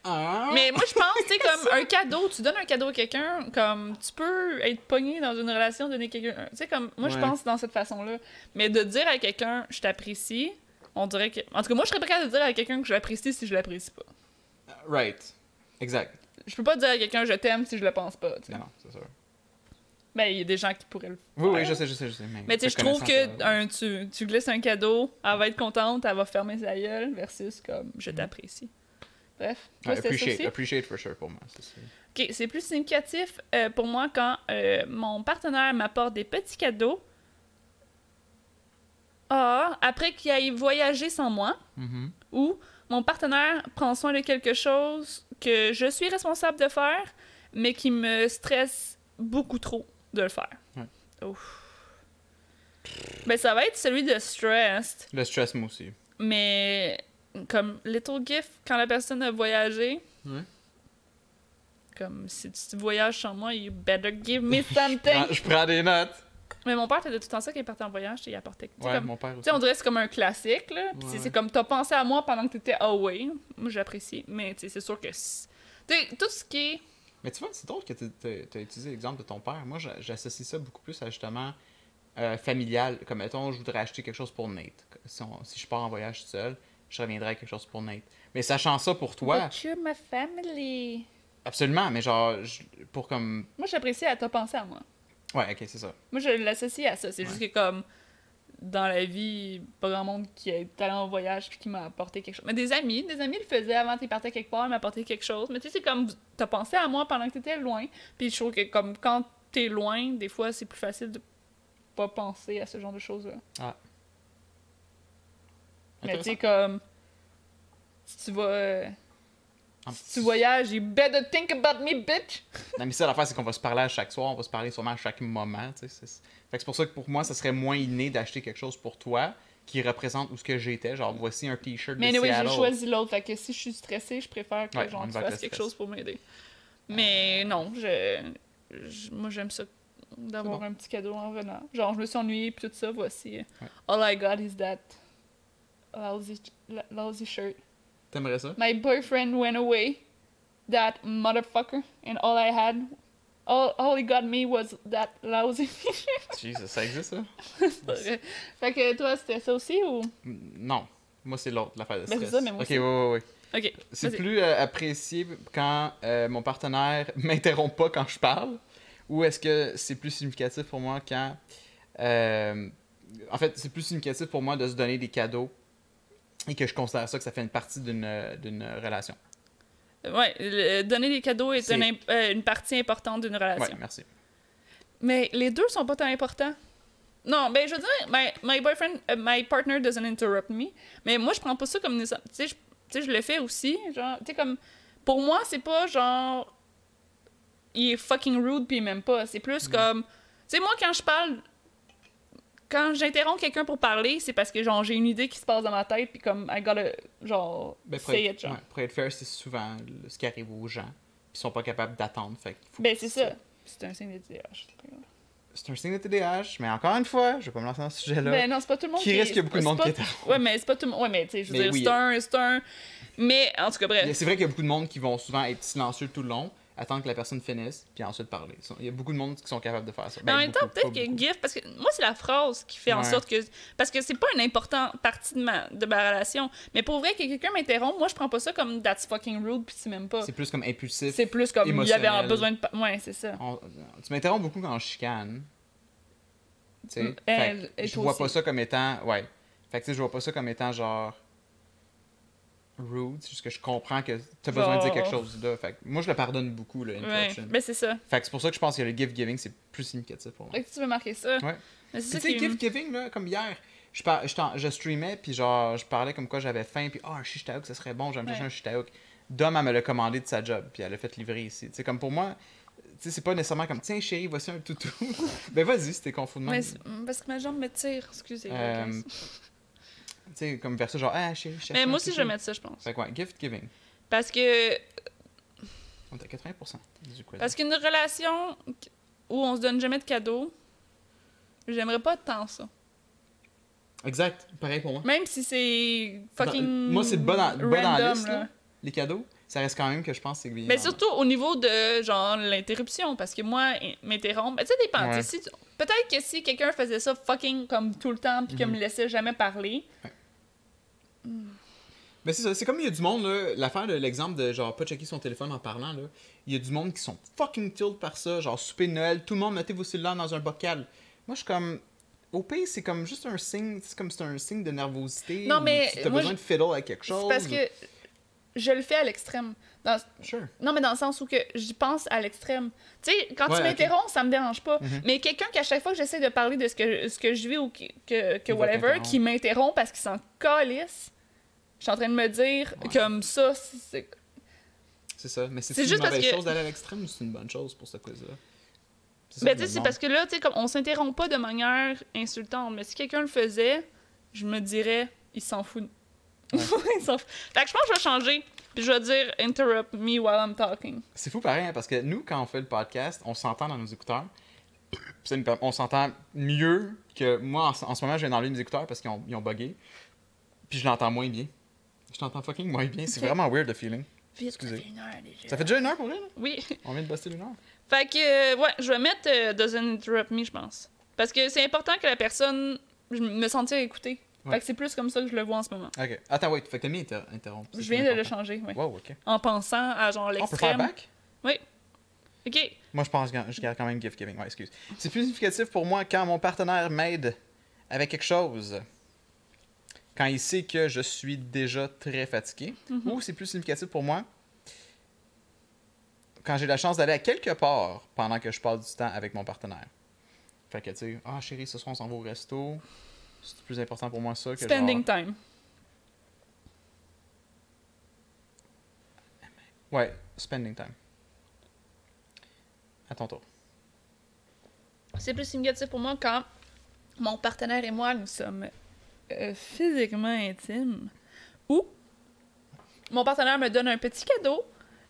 Ah! Mais moi, je pense, tu sais, comme un cadeau, tu donnes un cadeau à quelqu'un, comme tu peux être pogné dans une relation, donner quelqu'un. Tu sais, comme moi, je pense dans cette façon-là. Mais de dire à quelqu'un, je t'apprécie, on dirait que. En tout cas, moi, je serais prête à dire à quelqu'un que je l'apprécie si je l'apprécie pas. Right. Exact. Je peux pas dire à quelqu'un, je t'aime si je le pense pas. Non, c'est sûr. Ben, il y a des gens qui pourraient le Oui, oui, faire. je sais, je sais, je sais. Mais, Mais tu sais, je trouve que ça- un, tu, tu glisses un cadeau, elle va être contente, elle va fermer sa gueule, versus comme je t'apprécie. Bref, Ouais, c'était ça appreciate, appreciate for sure pour moi. c'est ça. Ok, c'est plus significatif euh, pour moi quand euh, mon partenaire m'apporte des petits cadeaux. Ah, après qu'il aille voyager sans moi, Mhm. ou mon partenaire prend soin de quelque chose que je suis responsable de faire, mais qui me stresse beaucoup trop de le faire. Ouais. Ouf. Ben, ça va être celui de stressed, Le stress, moi aussi. mais comme little gift quand la personne a voyagé. Ouais. Comme si tu voyages sans moi, you better give me Je something. prends, je prends des notes. Mais mon père faisait tout le temps ça quand il partait en voyage, il apportait. Ouais, comme- mon père tu aussi. sais, on dirait c'est comme un classique, là. C'est- Ouais. c'est comme t'as pensé à moi pendant que t'étais away. Moi, j'apprécie. Mais tu sais, c'est sûr que. tout ce qui est. Mais tu vois, c'est drôle que tu as utilisé l'exemple de ton père. Moi, j'a- j'associe ça beaucoup plus à justement euh, familial. Comme, mettons, je voudrais acheter quelque chose pour Nate. Si, on- si je pars en voyage seul, je reviendrai avec quelque chose pour Nate. Mais sachant ça pour toi, But you're my family. absolument, mais genre, je- pour comme. Moi, j'apprécie à t'as pensé à moi. Ouais, ok, c'est ça. Moi, je l'associe à ça. C'est juste que, comme. Dans la vie, pas grand monde qui est allé en voyage puis qui m'a apporté quelque chose. Mais des amis, des amis le faisaient avant qu'ils partaient quelque part, ils m'apportaient quelque chose. Mais tu sais, c'est comme, t'as pensé à moi pendant que t'étais loin. Puis je trouve que, comme, quand t'es loin, des fois, c'est plus facile de pas penser à ce genre de choses-là. Mais tu sais, comme. Si tu vas. si tu voyages, you better think about me, bitch! Non, mais ça, l'affaire, c'est qu'on va se parler à chaque soir, on va se parler sûrement à chaque moment, tu sais. c'est- Fait que c'est pour ça que pour moi, ça serait moins inné d'acheter quelque chose pour toi qui représente où ce que j'étais. Genre, voici un t-shirt de Mais anyway, Seattle. j'ai choisi l'autre. Fait que si je suis stressée, je préfère que Ouais, genre, tu fasses quelque chose pour m'aider. Mais non, je, je- moi j'aime ça d'avoir bon. un petit cadeau en venant. Genre, je me suis ennuyée puis tout ça, voici. Ouais. All I got is that lousy, lousy shirt. T'aimerais ça? My boyfriend went away, that motherfucker, and all I had, all, all he got me was that lousy shirt. Jesus, ça existe, ça? fait que toi, c'était ça aussi ou? Non. Moi, c'est l'autre, l'affaire de Ben, c'est stress. ça, mais moi Ok, aussi. ouais, ouais, ouais. Ok. C'est plus euh, apprécié quand euh, mon partenaire m'interrompt pas quand je parle ou est-ce que c'est plus significatif pour moi quand. euh, en fait, c'est plus significatif pour moi de se donner des cadeaux et que je considère ça que ça fait une partie d'une euh, d'une relation. Ouais, le- donner des cadeaux est, C'est- un imp- euh, une partie importante d'une relation. Ouais, merci. Mais les deux sont pas tant importants. Non, ben je veux dire, my, my boyfriend, euh, my partner doesn't interrupt me. Mais moi, je prends pas ça comme une. Tu sais, je, le fais aussi. Genre, tu sais, comme. Pour moi, c'est pas genre. Il est fucking rude puis il m'aime pas. C'est plus comme. Tu sais, moi, quand je parle. Quand j'interromps quelqu'un pour parler, c'est parce que genre j'ai une idée qui se passe dans ma tête puis comme I gotta genre Ben, pour, say être, it genre. ouais, pour être fair, c'est souvent ce qui arrive aux gens. Ils sont pas capables d'attendre. Fait Ben c'est ça. C'est un signe de TDAH. c'est un signe de TDAH, mais encore une fois, je vais pas me lancer dans ce sujet-là. Ben non, c'est pas tout le monde qui risque qu'il y a beaucoup de monde pas- qui est Ouais, mais c'est pas tout le monde. Ouais, mais tu sais, je veux Mais dire, oui. c'est un. C'est un. Mais en tout cas, bref. C'est vrai qu'il y a beaucoup de monde qui vont souvent être silencieux tout le long, attendre que la personne finisse, puis ensuite parler. Il y a beaucoup de monde qui sont capables de faire ça. Mais en Ben, même temps, peut-être que beaucoup. GIF, parce que moi, c'est la phrase qui fait en sorte que. Parce que c'est pas une importante partie de ma, de ma relation. Mais pour vrai, que quelqu'un m'interrompt, moi, je prends pas ça comme that's fucking rude, puis tu m'aimes pas. C'est plus comme impulsif. C'est plus comme il y avait émotionnel. besoin de. Ouais, c'est ça. On- Tu m'interromps beaucoup quand je chicane. Tu sais, Mm, je vois aussi. pas ça comme étant. Ouais. Fait que tu sais, je vois pas ça comme étant genre. Rude. C'est juste que je comprends que t'as besoin de dire quelque chose là. Fait que moi, je le pardonne beaucoup, le Ouais. interruption. Ben, c'est ça. Fait que c'est pour ça que je pense que le gift giving, c'est plus significatif pour moi. Fait que tu veux marquer ça. Ouais. Tu sais, qui. gift giving, là, comme hier, je, par... je, streamais, puis genre, je parlais comme quoi j'avais faim, puis ah, un shish taouk, ça serait bon, j'aime Ouais. chercher un shish taouk. Dom, elle me l'a commandé de sa job, puis elle l'a fait livrer ici. Tu sais, comme pour moi, tu sais, c'est pas nécessairement comme tiens chérie, voici un toutou. ben vas-y, c'était confondement. Tu parce que ma jambe me tire, excusez. Euh, sais, comme versus genre, ah je cherche Mais moi aussi, je vais mettre ça, je pense. Fait quoi, gift giving. Parce que On est à 80% du quiz. Parce qu'une relation où on se donne jamais de cadeaux, j'aimerais pas tant ça. Exact, pareil pour moi. Même si c'est fucking. Moi, c'est bas dans, bas dans la liste, là. là. les cadeaux. Ça reste quand même que je pense que c'est. Mais surtout au niveau de genre l'interruption, parce que moi, in- m'interrompre, tu sais, dépend. Ouais. tu si tu- Peut-être que si quelqu'un faisait ça fucking comme tout le temps, puis que Mhm. me laissait jamais parler, Mais c'est ça, c'est comme il y a du monde, là, l'affaire de l'exemple de genre pas checker son téléphone en parlant, là. Il y a du monde qui sont fucking tilt par ça, genre souper de Noël, tout le monde mettez vos cellulaires dans un bocal. Moi, je suis comme. Au pire, c'est comme juste un signe, c'est comme c'est un signe de nervosité. Non, mais si T'as moi, besoin je- de fiddle avec quelque chose. parce que je le fais à l'extrême. Dans- Sure. Non, mais dans le sens où que j'y pense à l'extrême. Tu sais, quand Ouais, tu m'interromps, ça me dérange pas. Mhm. Mais quelqu'un qu'à chaque fois que j'essaie de parler de ce que, ce que je vis ou que, que, whatever, qui m'interrompt parce qu'il s'en calisse, je suis en train de me dire Ouais. comme ça, c'est- C'est ça. Mais c'est C'est une mauvaise que- chose d'aller à l'extrême ou c'est une bonne chose pour ce quiz-là? Ben, tu sais, c'est parce que là, tu sais, comme on s'interrompt pas de manière insultante, mais si quelqu'un le faisait, je me dirais, il s'en fout. Ouais. il s'en fout. Fait que je pense que je vais changer, puis je vais dire interrupt me while I'm talking. C'est fou pareil, hein, parce que nous, quand on fait le podcast, on s'entend dans nos écouteurs. Ça nous permet- on s'entend mieux que moi, en, en ce moment, je viens d'enlever mes écouteurs parce qu'ils ont, ils ont buggé. Puis je l'entends moins bien. Je l'entends fucking moins bien. C'est Ok. vraiment weird le feeling. Vite, Excusez. ça fait une heure déjà. Ça fait déjà une heure pour vrai, là? Oui. On vient de bosser une heure. Fait que, euh, ouais, je vais mettre euh, Doesn't Interrupt Me, je pense. Parce que c'est important que la personne je me sentir écoutée. Ouais. Fait que c'est plus comme ça que je le vois en ce moment. Ok. Attends, wait. Fait que t'as mis inter interrompre. Je viens de le changer, oui. Wow, ok. En pensant à genre On peut faire l'extrême. back? Ok. Moi, je pense que je garde quand même gift giving. Ouais, excuse. C'est plus significatif pour moi quand mon partenaire m'aide avec quelque chose. Quand il sait que je suis déjà très fatigué. Mhm. Ou c'est plus significatif pour moi quand j'ai la chance d'aller à quelque part pendant que je passe du temps avec mon partenaire. Fait que, tu sais, ah chérie, ce soir on s'en va au resto. C'est plus important pour moi ça que Spending genre... time. Ouais, spending time. À ton tour. C'est plus significatif pour moi quand mon partenaire et moi, nous sommes euh, physiquement intimes. Ou mon partenaire me donne un petit cadeau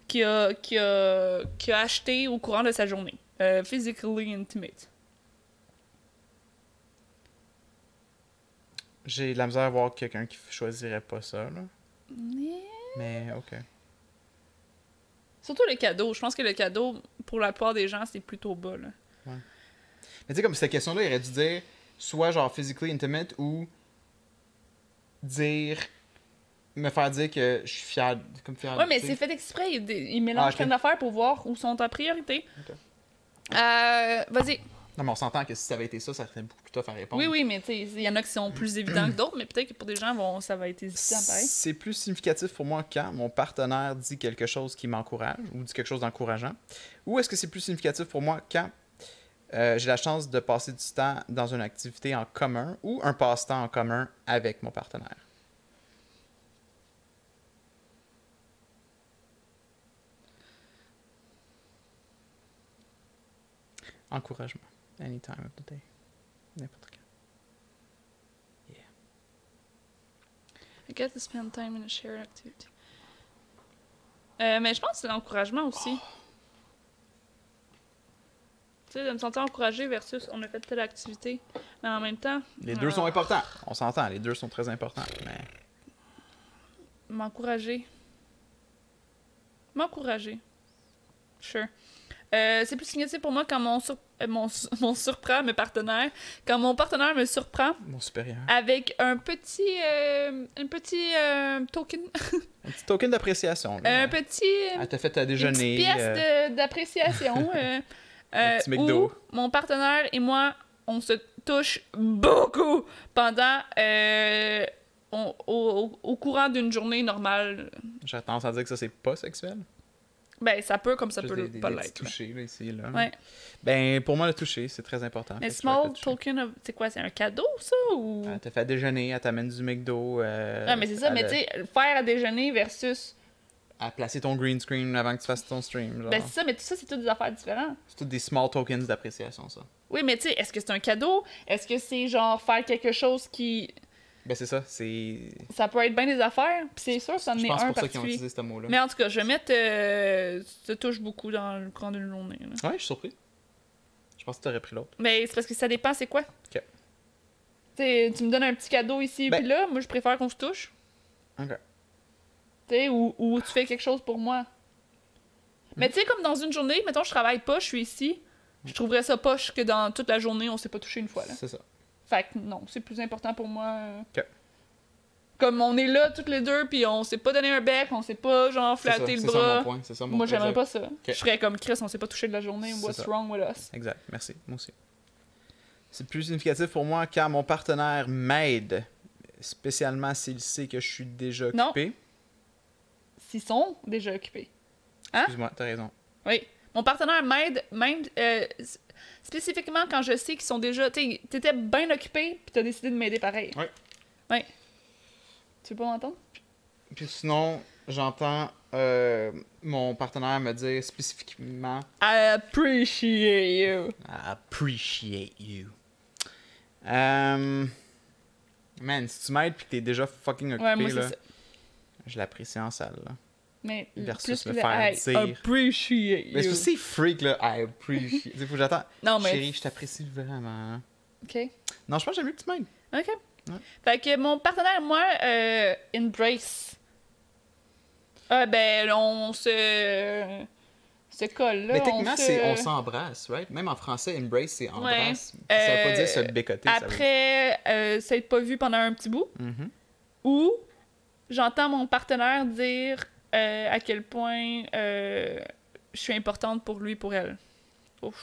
qu'il a, qu'il a, qu'il a acheté au courant de sa journée. Euh, physically intimate. J'ai de la misère à voir quelqu'un qui choisirait pas ça, là. Mais, ok. Surtout les cadeaux. Je pense que le cadeau, pour la plupart des gens, c'est plutôt bas. Là. Mais tu sais, comme cette question-là, il aurait dû dire soit genre physically intimate ou dire. me faire dire que je suis fier. Comme fier Ouais, mais c'est fait exprès. Il, il mélange Ah, plein d'affaires pour voir où sont ta priorité. Euh, Vas-y. Non, mais on s'entend que si ça avait été ça, ça serait beaucoup plus tough à répondre. Oui, oui, mais tu sais, il y en a qui sont plus évidents que d'autres, mais peut-être que pour des gens, bon, ça va être hésitant pareil. C'est plus significatif pour moi quand mon partenaire dit quelque chose qui m'encourage ou dit quelque chose d'encourageant. Ou est-ce que c'est plus significatif pour moi quand euh, j'ai la chance de passer du temps dans une activité en commun ou un passe-temps en commun avec mon partenaire? Encouragement. Any time of the day. N'importe quand. I get to spend time in a shared activity. Euh, mais je pense que c'est l'encouragement aussi. Tu sais, de me sentir encouragé versus on a fait telle activité. Mais en même temps, Les deux sont importants. On s'entend, les deux sont très importants. Mais m'encourager. M'encourager. Sure. Euh, c'est plus significatif pour moi quand mon, sur- euh, mon, mon surprend mes partenaires. Quand mon partenaire me surprend mon supérieur. avec un petit, euh, un petit euh, token, Un petit token d'appréciation. un petit, Elle t'a fait à une déjeuner. pièce euh, de- d'appréciation. euh, Un euh, petit McDo. où mon partenaire et moi, on se touche beaucoup pendant euh, on- au, au- au courant d'une journée normale. J'ai tendance à dire que ça, c'est pas sexuel. Ben, ça peut comme ça Juste peut des, pas l'être. là. touchés, là, ici et là. Ouais. Ben, pour moi, le toucher, c'est très important. Mais Fait small te toucher. token of... C'est quoi, c'est un cadeau, ça, ou... Elle t'a fait à déjeuner, elle t'amène du McDo. euh, ah, mais c'est ça, mais a- tu sais, faire à déjeuner versus... à placer ton green screen avant que tu fasses ton stream. Genre. Ben, c'est ça, mais tout ça, c'est toutes des affaires différentes. c'est tous des small tokens d'appréciation, ça. Oui, mais tu sais, est-ce que c'est un cadeau? Est-ce que c'est genre faire quelque chose qui. Ben, c'est ça, c'est. Ça peut être bien des affaires, puis c'est sûr, ça en est un pour ça qu'ils ont particulier. utilisé ce mot-là. Mais en tout cas, je vais mettre. Euh, ça touche beaucoup dans le courant d'une journée. là. Ouais, je suis surpris. Je pense que t'aurais pris l'autre. Mais c'est parce que ça dépend, c'est quoi? Ok. Tu sais, tu me donnes un petit cadeau ici, Ben- puis là, moi, je préfère qu'on se touche. Ok. Tu sais, ou, ou tu fais quelque chose pour moi. Mais tu sais, comme dans une journée, mettons, je travaille pas, je suis ici, je trouverais ça poche que dans toute la journée, on s'est pas touché une fois, là. C'est ça. Fait que non, c'est plus important pour moi. euh. Comme on est là toutes les deux, puis on s'est pas donné un bec, on s'est pas genre flatté le c'est ça mon bras. point. C'est ça mon Moi, j'aimerais pas ça. Je serais comme Chris, on s'est pas touché de la journée. What's ça. wrong with us? Exact, merci. Moi aussi. C'est plus significatif pour moi quand mon partenaire m'aide, spécialement s'il sait que je suis déjà Non. occupé. S'ils sont déjà occupés. Hein? Excuse-moi, t'as raison. Oui. Mon partenaire m'aide, même euh, spécifiquement quand je sais qu'ils sont déjà. Tu t'étais bien occupé, puis t'as décidé de m'aider pareil. Ouais. Ouais. Tu veux pas m'entendre? Puis sinon, j'entends euh, mon partenaire me dire spécifiquement I appreciate you. I appreciate you. Euh, Man, si tu m'aides puis que t'es déjà fucking occupé, Ouais, moi, c'est là, je l'apprécie en salle. Là. Mais Versus le faire I dire. appreciate Mais c'est freak, là. I appreciate. Faut que j'attends. Non, mais. Chérie, je t'apprécie vraiment. Ok. Non, je pense que j'aime mieux que tu m'aides. Ok. Ouais. Fait que mon partenaire, moi, euh, embrace. Ah, ben, on se. se colle, là. Mais techniquement, c'est on s'embrasse, right? Même en français, embrace, c'est embrasse. Ça veut Euh, pas dire se bécoter. ça veut- Après, euh, s'être pas vu pendant un petit bout. Mhm. Ou j'entends mon partenaire dire euh, à quel point euh, je suis importante pour lui, pour elle. Ouf.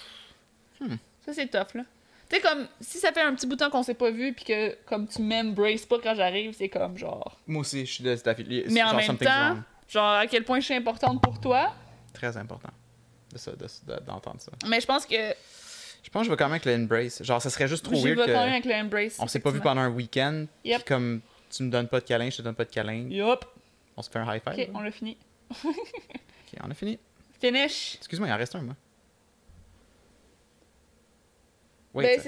Hmm. Ça, c'est tough, là. Tu sais, comme, si ça fait un petit bout de temps qu'on s'est pas vu, puis que, comme, tu m'embraces pas quand j'arrive, c'est comme, genre... Moi aussi, je suis de cette affiliée. Mais en genre, même temps, wrong. genre, à quel point je suis importante pour toi? Très important de ça, de- de- d'entendre ça. Mais je pense que Je pense que je vais quand même avec le embrace. Genre, ça serait juste trop j'y weird vais que quand même avec le embrace. on s'est pas vu pendant un week-end. Yep. Puis comme tu me donnes pas de câlin, je te donne pas de câlin. Yup. On se fait un high five. Ok, là? on l'a fini. Ok, on a fini. Finish. Excuse-moi, il en reste un, moi. Oui. ben,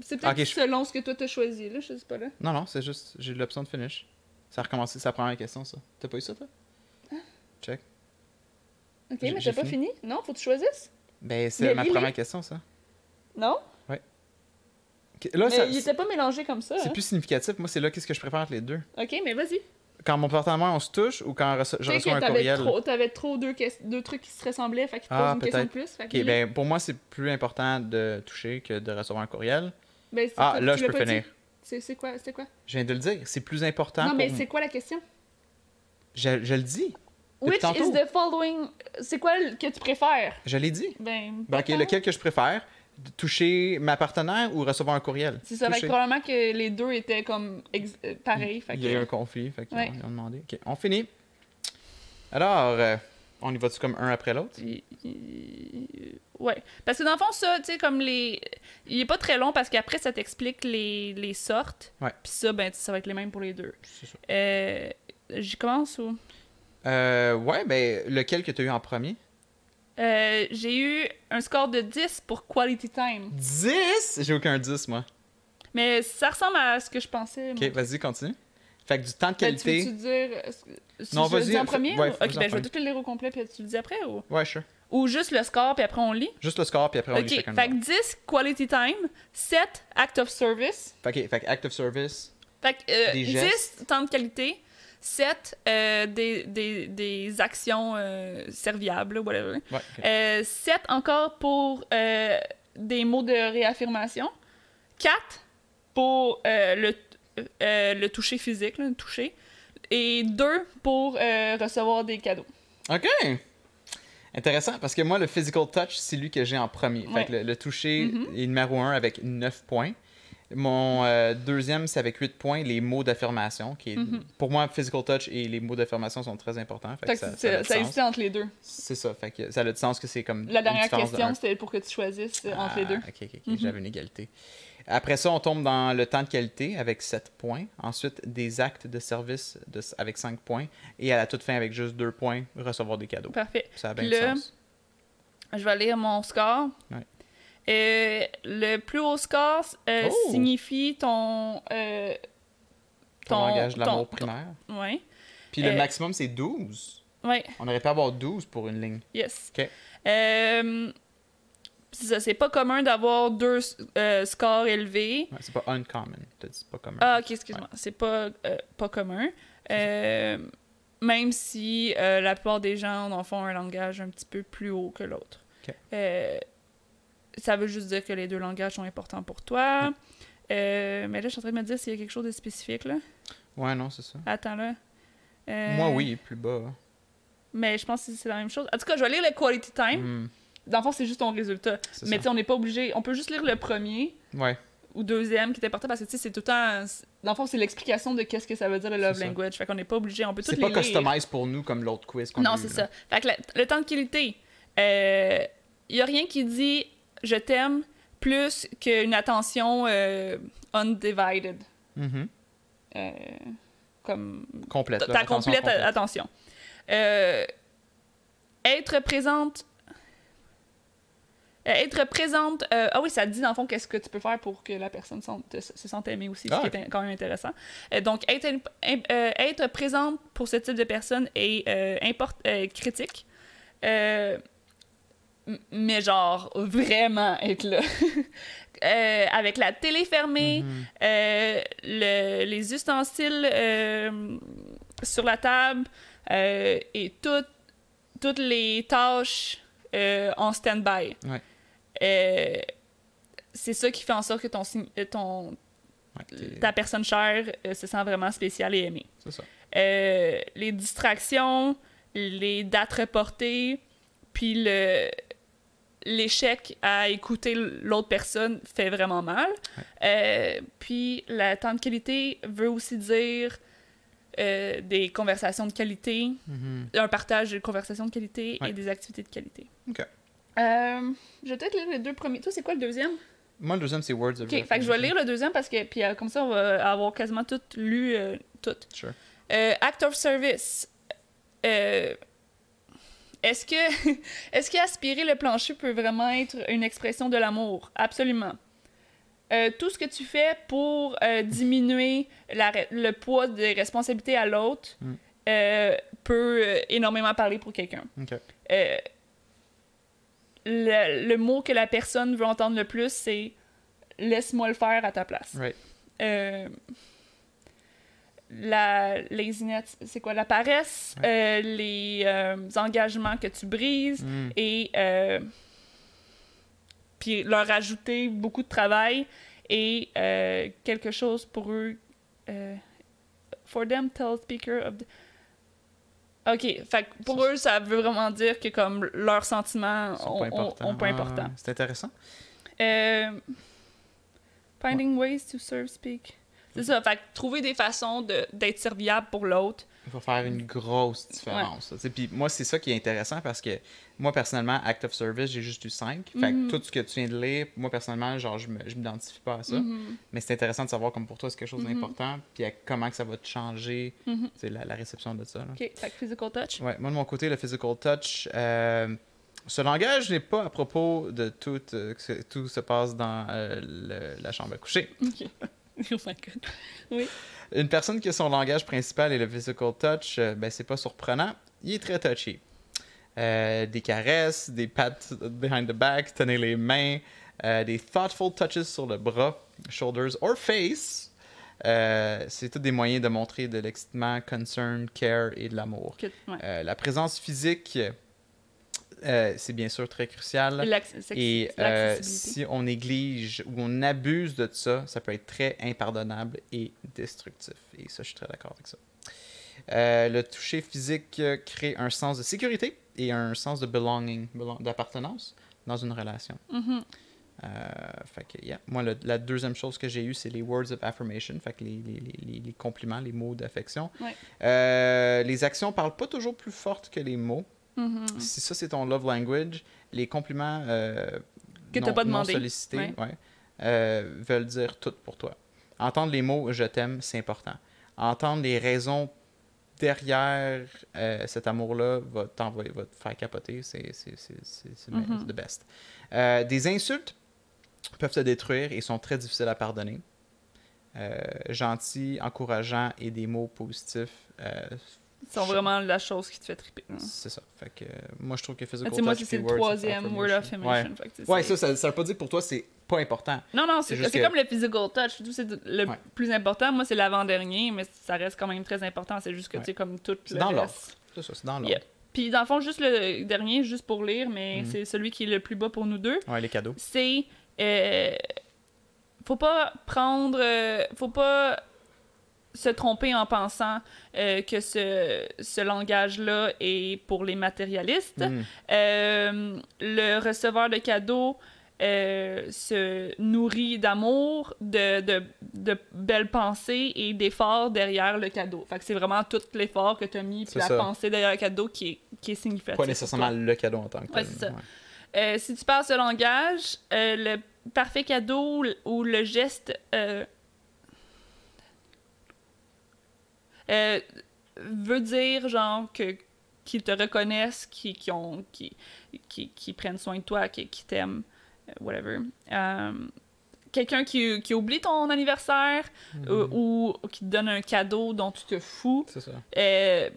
c'est peut-être Ok, je- selon ce que toi t'as choisi, là, je sais pas, là. Non, non, c'est juste, j'ai l'option de finish. Ça a recommencé, c'est la première question, ça. T'as pas eu ça, toi? Check. Ok, mais t'as pas fini. Non, faut que tu choisisses? Ben, c'est ma première question, ça. Non? Ok, Là, mais ça- il était pas mélangé comme ça. c'est hein? plus significatif. Moi, c'est là qu'est-ce que je préfère entre les deux. Ok, mais vas-y. Quand mon partenaire, on se touche ou quand je reçois un courriel? trop, t'avais trop deux, deux trucs qui se ressemblaient, fait qu'il te Ah, pose une question de plus. Fait ben, pour moi, c'est plus important de toucher que de recevoir un courriel. Ben, Ah, là, je peux finir. C'est quoi, c'est quoi? Je viens de le dire. C'est plus important non, mais c'est quoi la question? Je, je le dis. Which tantôt. is the following... C'est quoi que tu préfères? Je l'ai dit. Ben, Ben, ok, lequel que je préfère? Toucher ma partenaire ou recevoir un courriel? C'est ça, fait que probablement que les deux étaient comme ex- euh, pareils. Il y a eu un conflit, fait qu'ils Ouais. ont, ils ont demandé. Ok, on finit. Alors, euh, on y va-tu comme un après l'autre? Ouais. Parce que dans le fond, ça, tu sais, comme les. Il est pas très long parce qu'après, ça t'explique les, les sortes. Ouais. Puis ça, ben, ça va être les mêmes pour les deux. C'est ça. Euh. J'y commence ou? Euh, ouais, ben, lequel que tu as eu en premier? Euh, J'ai eu un score de 10 pour Quality Time. 10 J'ai aucun 10, moi. Mais ça ressemble à ce que je pensais. Ok, vas-y, continue. Fait que du temps de Ben, tu qualité. veux-tu dire. si Non, vas-y, en premier? ouais, ou- Ok, en ben, je vais tout le lire au complet, puis tu le dis après ou. Ouais, sure. Ou juste le score, puis après on lit? Juste le score, puis après on lit Ok, chacun. fait que 10 Quality Time, 7 Act of Service. Fait que, fait que Act of Service. Fait que euh, Des 10 gestes. temps de qualité, 7 euh, des, des, des actions euh, serviables, whatever. Ouais, ok. Euh, 7 encore pour euh, des mots de réaffirmation. 4 pour euh, le, euh, le toucher physique, là, le toucher. Et 2 pour euh, recevoir des cadeaux. Ok. Intéressant, parce que moi, le physical touch, c'est lui que j'ai en premier. Fait Ouais. que le, le toucher Mhm. est numéro 1 avec 9 points. Mon euh, deuxième, c'est avec 8 points, les mots d'affirmation. qui est- Mhm. Pour moi, physical touch et les mots d'affirmation sont très importants. Fait que ça, existait entre les deux. C'est ça. Fait que ça a du sens que c'est comme. La dernière question, c'était pour que tu choisisses euh, entre les Ah, deux. Ok, ok, ok. Mhm. J'avais une égalité. Après ça, on tombe dans le temps de qualité avec 7 points. Ensuite, des actes de service de- avec 5 points. Et à la toute fin, avec juste 2 points, recevoir des cadeaux. Parfait. Ça a bien Puis là, sens. Je vais lire mon score. Ouais. Euh, le plus haut score euh, Oh! signifie ton. euh, Ton, ton- langage de l'amour ton- primaire. Ouais. Puis le Euh, maximum, c'est 12. Ouais. On aurait pu avoir 12 pour une ligne. Yes. Ok. C'est ça, c'est pas commun d'avoir deux scores élevés. Ouais, c'est pas uncommon. T'as dit c'est pas commun. Ah, ok, excuse-moi. C'est pas, pas commun. Même si la plupart des gens en font un langage un petit peu plus haut que l'autre. Ok. Euh, ça veut juste dire que les deux langages sont importants pour toi. Euh, mais là, je suis en train de me dire s'il y a quelque chose de spécifique, là. Ouais, non, c'est ça. Attends, là. Euh, Moi, oui, plus bas. Mais je pense que c'est la même chose. En tout cas, je vais lire le quality time. Hmm, Dans le fond, c'est juste ton résultat. c'est Mais tu sais, on n'est pas obligé. On peut juste lire le premier Ouais, ou deuxième qui est important parce que tu sais, c'est tout le temps. Dans le fond, c'est l'explication de qu'est-ce que ça veut dire le love C'est language. Fait qu'on n'est pas obligé. On peut tout c'est les pas lire. customize pour nous comme l'autre quiz qu'on a Non, c'est ça. Fait que le, le temps de qualité, il n'y a rien qui dit je t'aime plus qu'une attention euh, undivided. Mhm. Euh, comme Complète. ta attention complète complète. attention. Euh, être présente. être présente. ah oui, ça te dit dans le fond qu'est-ce que tu peux faire pour que la personne sente- se sente aimée aussi, Ah, ce qui est in- quand même intéressant. Donc, être, présente pour ce type de personne est import- euh, critique. Mais genre, vraiment être là. Euh, avec la télé fermée, Mhm. euh, le- les ustensiles euh, sur la table et toutes toutes les tâches en stand-by. Ouais. C'est ça qui fait en sorte que ton, Ouais, ta personne chère se sent vraiment spéciale et aimée. C'est ça. Les distractions, les dates reportées, puis le l'échec à écouter l'autre personne fait vraiment mal. Euh, puis le temps de qualité veut aussi dire euh, des conversations de qualité, Mhm. un partage de conversations de qualité Ouais. et des activités de qualité. Ok. Euh, je vais peut-être lire les deux premiers. Toi, c'est quoi le deuxième? Moi, le deuxième, c'est Words of Ok, fait que je vais lire le deuxième parce que puis comme ça, on va avoir quasiment tout lu, tout. Sure. Act of service. Euh, est-ce que est-ce qu'aspirer le plancher peut vraiment être une expression de l'amour? Absolument. Euh, tout ce que tu fais pour euh, diminuer la le poids des responsabilités à l'autre Mm. euh, peut énormément parler pour quelqu'un. Le mot que la personne veut entendre le plus, c'est laisse-moi le faire à ta place. Right. La laziness, c'est quoi? La paresse, euh, les euh, engagements que tu brises Mm. et euh, puis leur ajouter beaucoup de travail et euh, quelque chose pour eux. euh, for them, tell speaker of the... Ok, fait que pour eux, ça veut vraiment dire que comme leurs sentiments ont, pas ont- pas Ouais, important. ouais. C'est intéressant. Euh, finding ways to serve speak. C'est ça, fait que trouver des façons de- d'être serviable pour l'autre. Il va faire une grosse différence. Puis moi, c'est ça qui est intéressant parce que moi, personnellement, Act of Service, j'ai juste eu 5. Fait Mhm. tout ce que tu viens de lire, moi, personnellement, genre, je m'identifie pas à ça. Mhm. Mais c'est intéressant de savoir comme pour toi, c'est quelque chose Mhm. d'important. Puis à comment que ça va te changer la, la réception de ça. là. Ok, fait que physical touch. Ouais, moi, de mon côté, le physical touch, euh, ce langage n'est pas à propos de tout, euh, que tout se passe dans euh, le- la chambre à coucher. oh my god. Une personne qui a son langage principal est le physical touch, euh, ben c'est pas surprenant. Il est très touchy. Euh, des caresses, des pats behind the back, tenir les mains, euh, des thoughtful touches sur le bras, shoulders or face. Euh, c'est tous des moyens de montrer de l'excitement, concern, care et de l'amour. Que- ouais. La présence physique, euh, c'est bien sûr très crucial. Et euh, si on néglige ou on abuse de ça, ça peut être très impardonnable et destructif. Et ça, je suis très d'accord avec ça. Euh, le toucher physique crée un sens de sécurité et un sens de belonging, belong- d'appartenance dans une relation. Fait que, yeah. Moi, le- la deuxième chose que j'ai eue, c'est les words of affirmation, fait que les, les- les- les- les compliments, les mots d'affection. Ouais. Les actions parlent pas toujours plus fortes que les mots. Mhm. Si ça, c'est ton love language, les compliments euh, Que non, t'as pas non demandé. sollicités Ouais. ouais, euh, veulent dire tout pour toi. Entendre les mots « je t'aime », c'est important. Entendre les raisons derrière euh, cet amour-là va, t'envoyer- va te faire capoter. C'est le- Mhm. the best. Des insultes peuvent te détruire et sont très difficiles à pardonner. Gentils, encourageants et des mots positifs, sont vraiment la chose qui te fait triper. là. c'est ça. Fait que, euh, moi, je trouve que Ah, physical sais, moi, c'est le troisième word of affirmation. fait que, Ouais, ça, ça, ça veut pas dire que pour toi, c'est pas important. Non, non, C'est que- comme le physical touch. C'est le Ouais. plus important. Moi, c'est l'avant-dernier, mais ça reste quand même très important. C'est juste que, Ouais. tu sais, comme tout C'est le dans l'ordre. C'est ça, c'est dans l'ordre. Yeah. Puis, dans le fond, juste le dernier, juste pour lire, mais Mhm. c'est celui qui est le plus bas pour nous deux. Ouais, les cadeaux. c'est euh, faut pas prendre euh, faut pas se tromper en pensant euh, que ce, ce langage-là est pour les matérialistes. Mm. Euh, le receveur de cadeaux euh, se nourrit d'amour, de, de, de belles pensées et d'efforts derrière le cadeau. Fait que c'est vraiment tout l'effort que tu as mis, puis la ça. pensée derrière le cadeau qui est, qui est significative. Pas nécessairement le cadeau en tant que Ouais, tel. ça. Euh, si tu parles ce langage, le parfait cadeau ou le geste euh, veut dire genre que qu'ils te reconnaissent, qui, qui, ont, qui, qui, qui prennent soin de toi, qui, qui t'aiment, euh, whatever. Euh, Quelqu'un qui, qui oublie ton anniversaire Mhm. ou qui te donne un cadeau dont tu te fous, C'est ça. euh,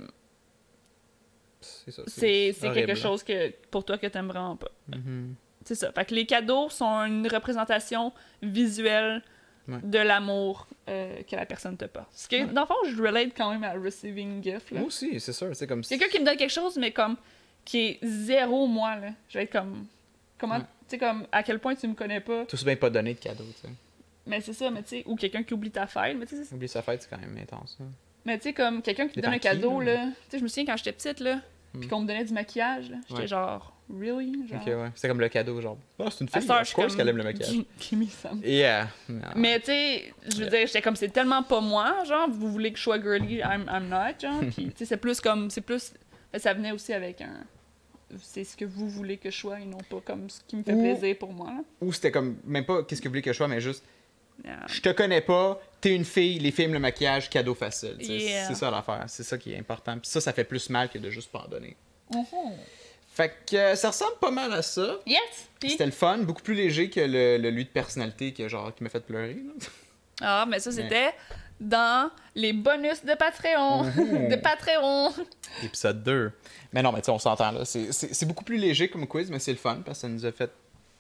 C'est quelque chose que pour toi que t'aimes vraiment pas. Mhm. C'est ça. Fait que les cadeaux sont une représentation visuelle Ouais. de l'amour euh, que la personne te porte. Ce que, Ouais. dans le fond, je relate quand même à receiving gift. Là. Moi aussi, c'est sûr. C'est comme Quelqu'un qui me donne quelque chose, mais comme qui est zéro moi, là. Je vais être comme. Comment. Ouais. Tu sais, comme à quel point tu me connais pas. Tout bien pas donné de cadeau, tu sais. Mais c'est ça, mais tu sais. Ou quelqu'un qui oublie ta fête. Mais tu sais, Oublier sa fête, c'est quand même intense. hein. mais tu sais, comme quelqu'un qui te donne un qui, cadeau, là. là? Tu sais, je me souviens quand j'étais petite, là. Puis Hmm. qu'on me donnait du maquillage, là. J'étais genre, really? Genre? Ok, ouais. C'est comme le cadeau, genre. Ah, c'est une fille. Of je course qu'elle aime le maquillage. Give- me some. Yeah. Non. Mais tu sais, je veux Yeah. dire, j'étais comme, c'est tellement pas moi, genre, vous voulez que je sois girly, I'm, I'm not, genre. Puis, tu sais, c'est plus comme, c'est plus, ça venait aussi avec un, c'est ce que vous voulez que je sois et non pas comme ce qui me fait Ou- plaisir pour moi, là. Ou c'était comme, même pas qu'est-ce que vous voulez que je sois, mais juste, Yeah. je te connais pas, t'es une fille, les films, le maquillage, cadeau facile. Yeah. C'est ça l'affaire. C'est ça qui est important. Puis ça, ça fait plus mal que de juste pas en donner. Mhm. Fait que euh, ça ressemble pas mal à ça. Yes! Puis, C'était le fun, beaucoup plus léger que le, le lui de personnalité que, genre, qui m'a fait pleurer. là. ah, mais ça, c'était dans les bonus de Patreon. De Patreon. Épisode 2. Mais non, mais tu sais, on s'entend là. C'est- beaucoup plus léger comme quiz, mais c'est le fun parce que ça nous a fait. Tu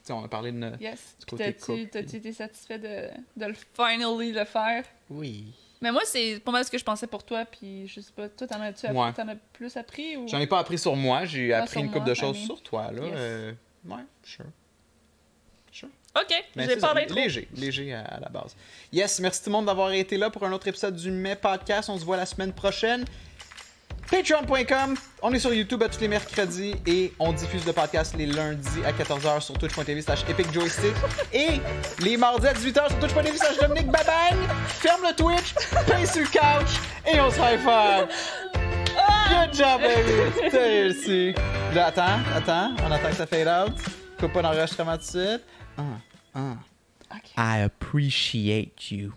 sais, on a parlé de. no- Yes. Côté t'as-tu puis- été satisfait de, de le finally le faire? Oui. Mais moi, c'est pas mal ce que je pensais pour toi, puis je sais pas, toi, t'en as-tu appris- Ouais. t'en as plus appris ou... J'en ai pas appris sur moi, j'ai appris une couple moi, de choses sur toi, là. Yes. Euh, ouais, sure. Ok, Mais j'ai parlé trop. léger, léger à, à la base. Yes, merci tout le monde d'avoir été là pour un autre épisode du Mai Podcast. On se voit la semaine prochaine. Patreon.com, on est sur YouTube à tous les mercredis et on diffuse le podcast les lundis à 14h sur twitch.tv slash Epic Joystick et les mardis à 18h sur twitch.tv slash Dominique Babang. Ferme le Twitch, paye sur le couch et on se high five. Good job, baby! T'as réussi. Attends, attends, on attend que ça fade out. Coupe pas tout de suite. Ah, ah. Ok. I appreciate you.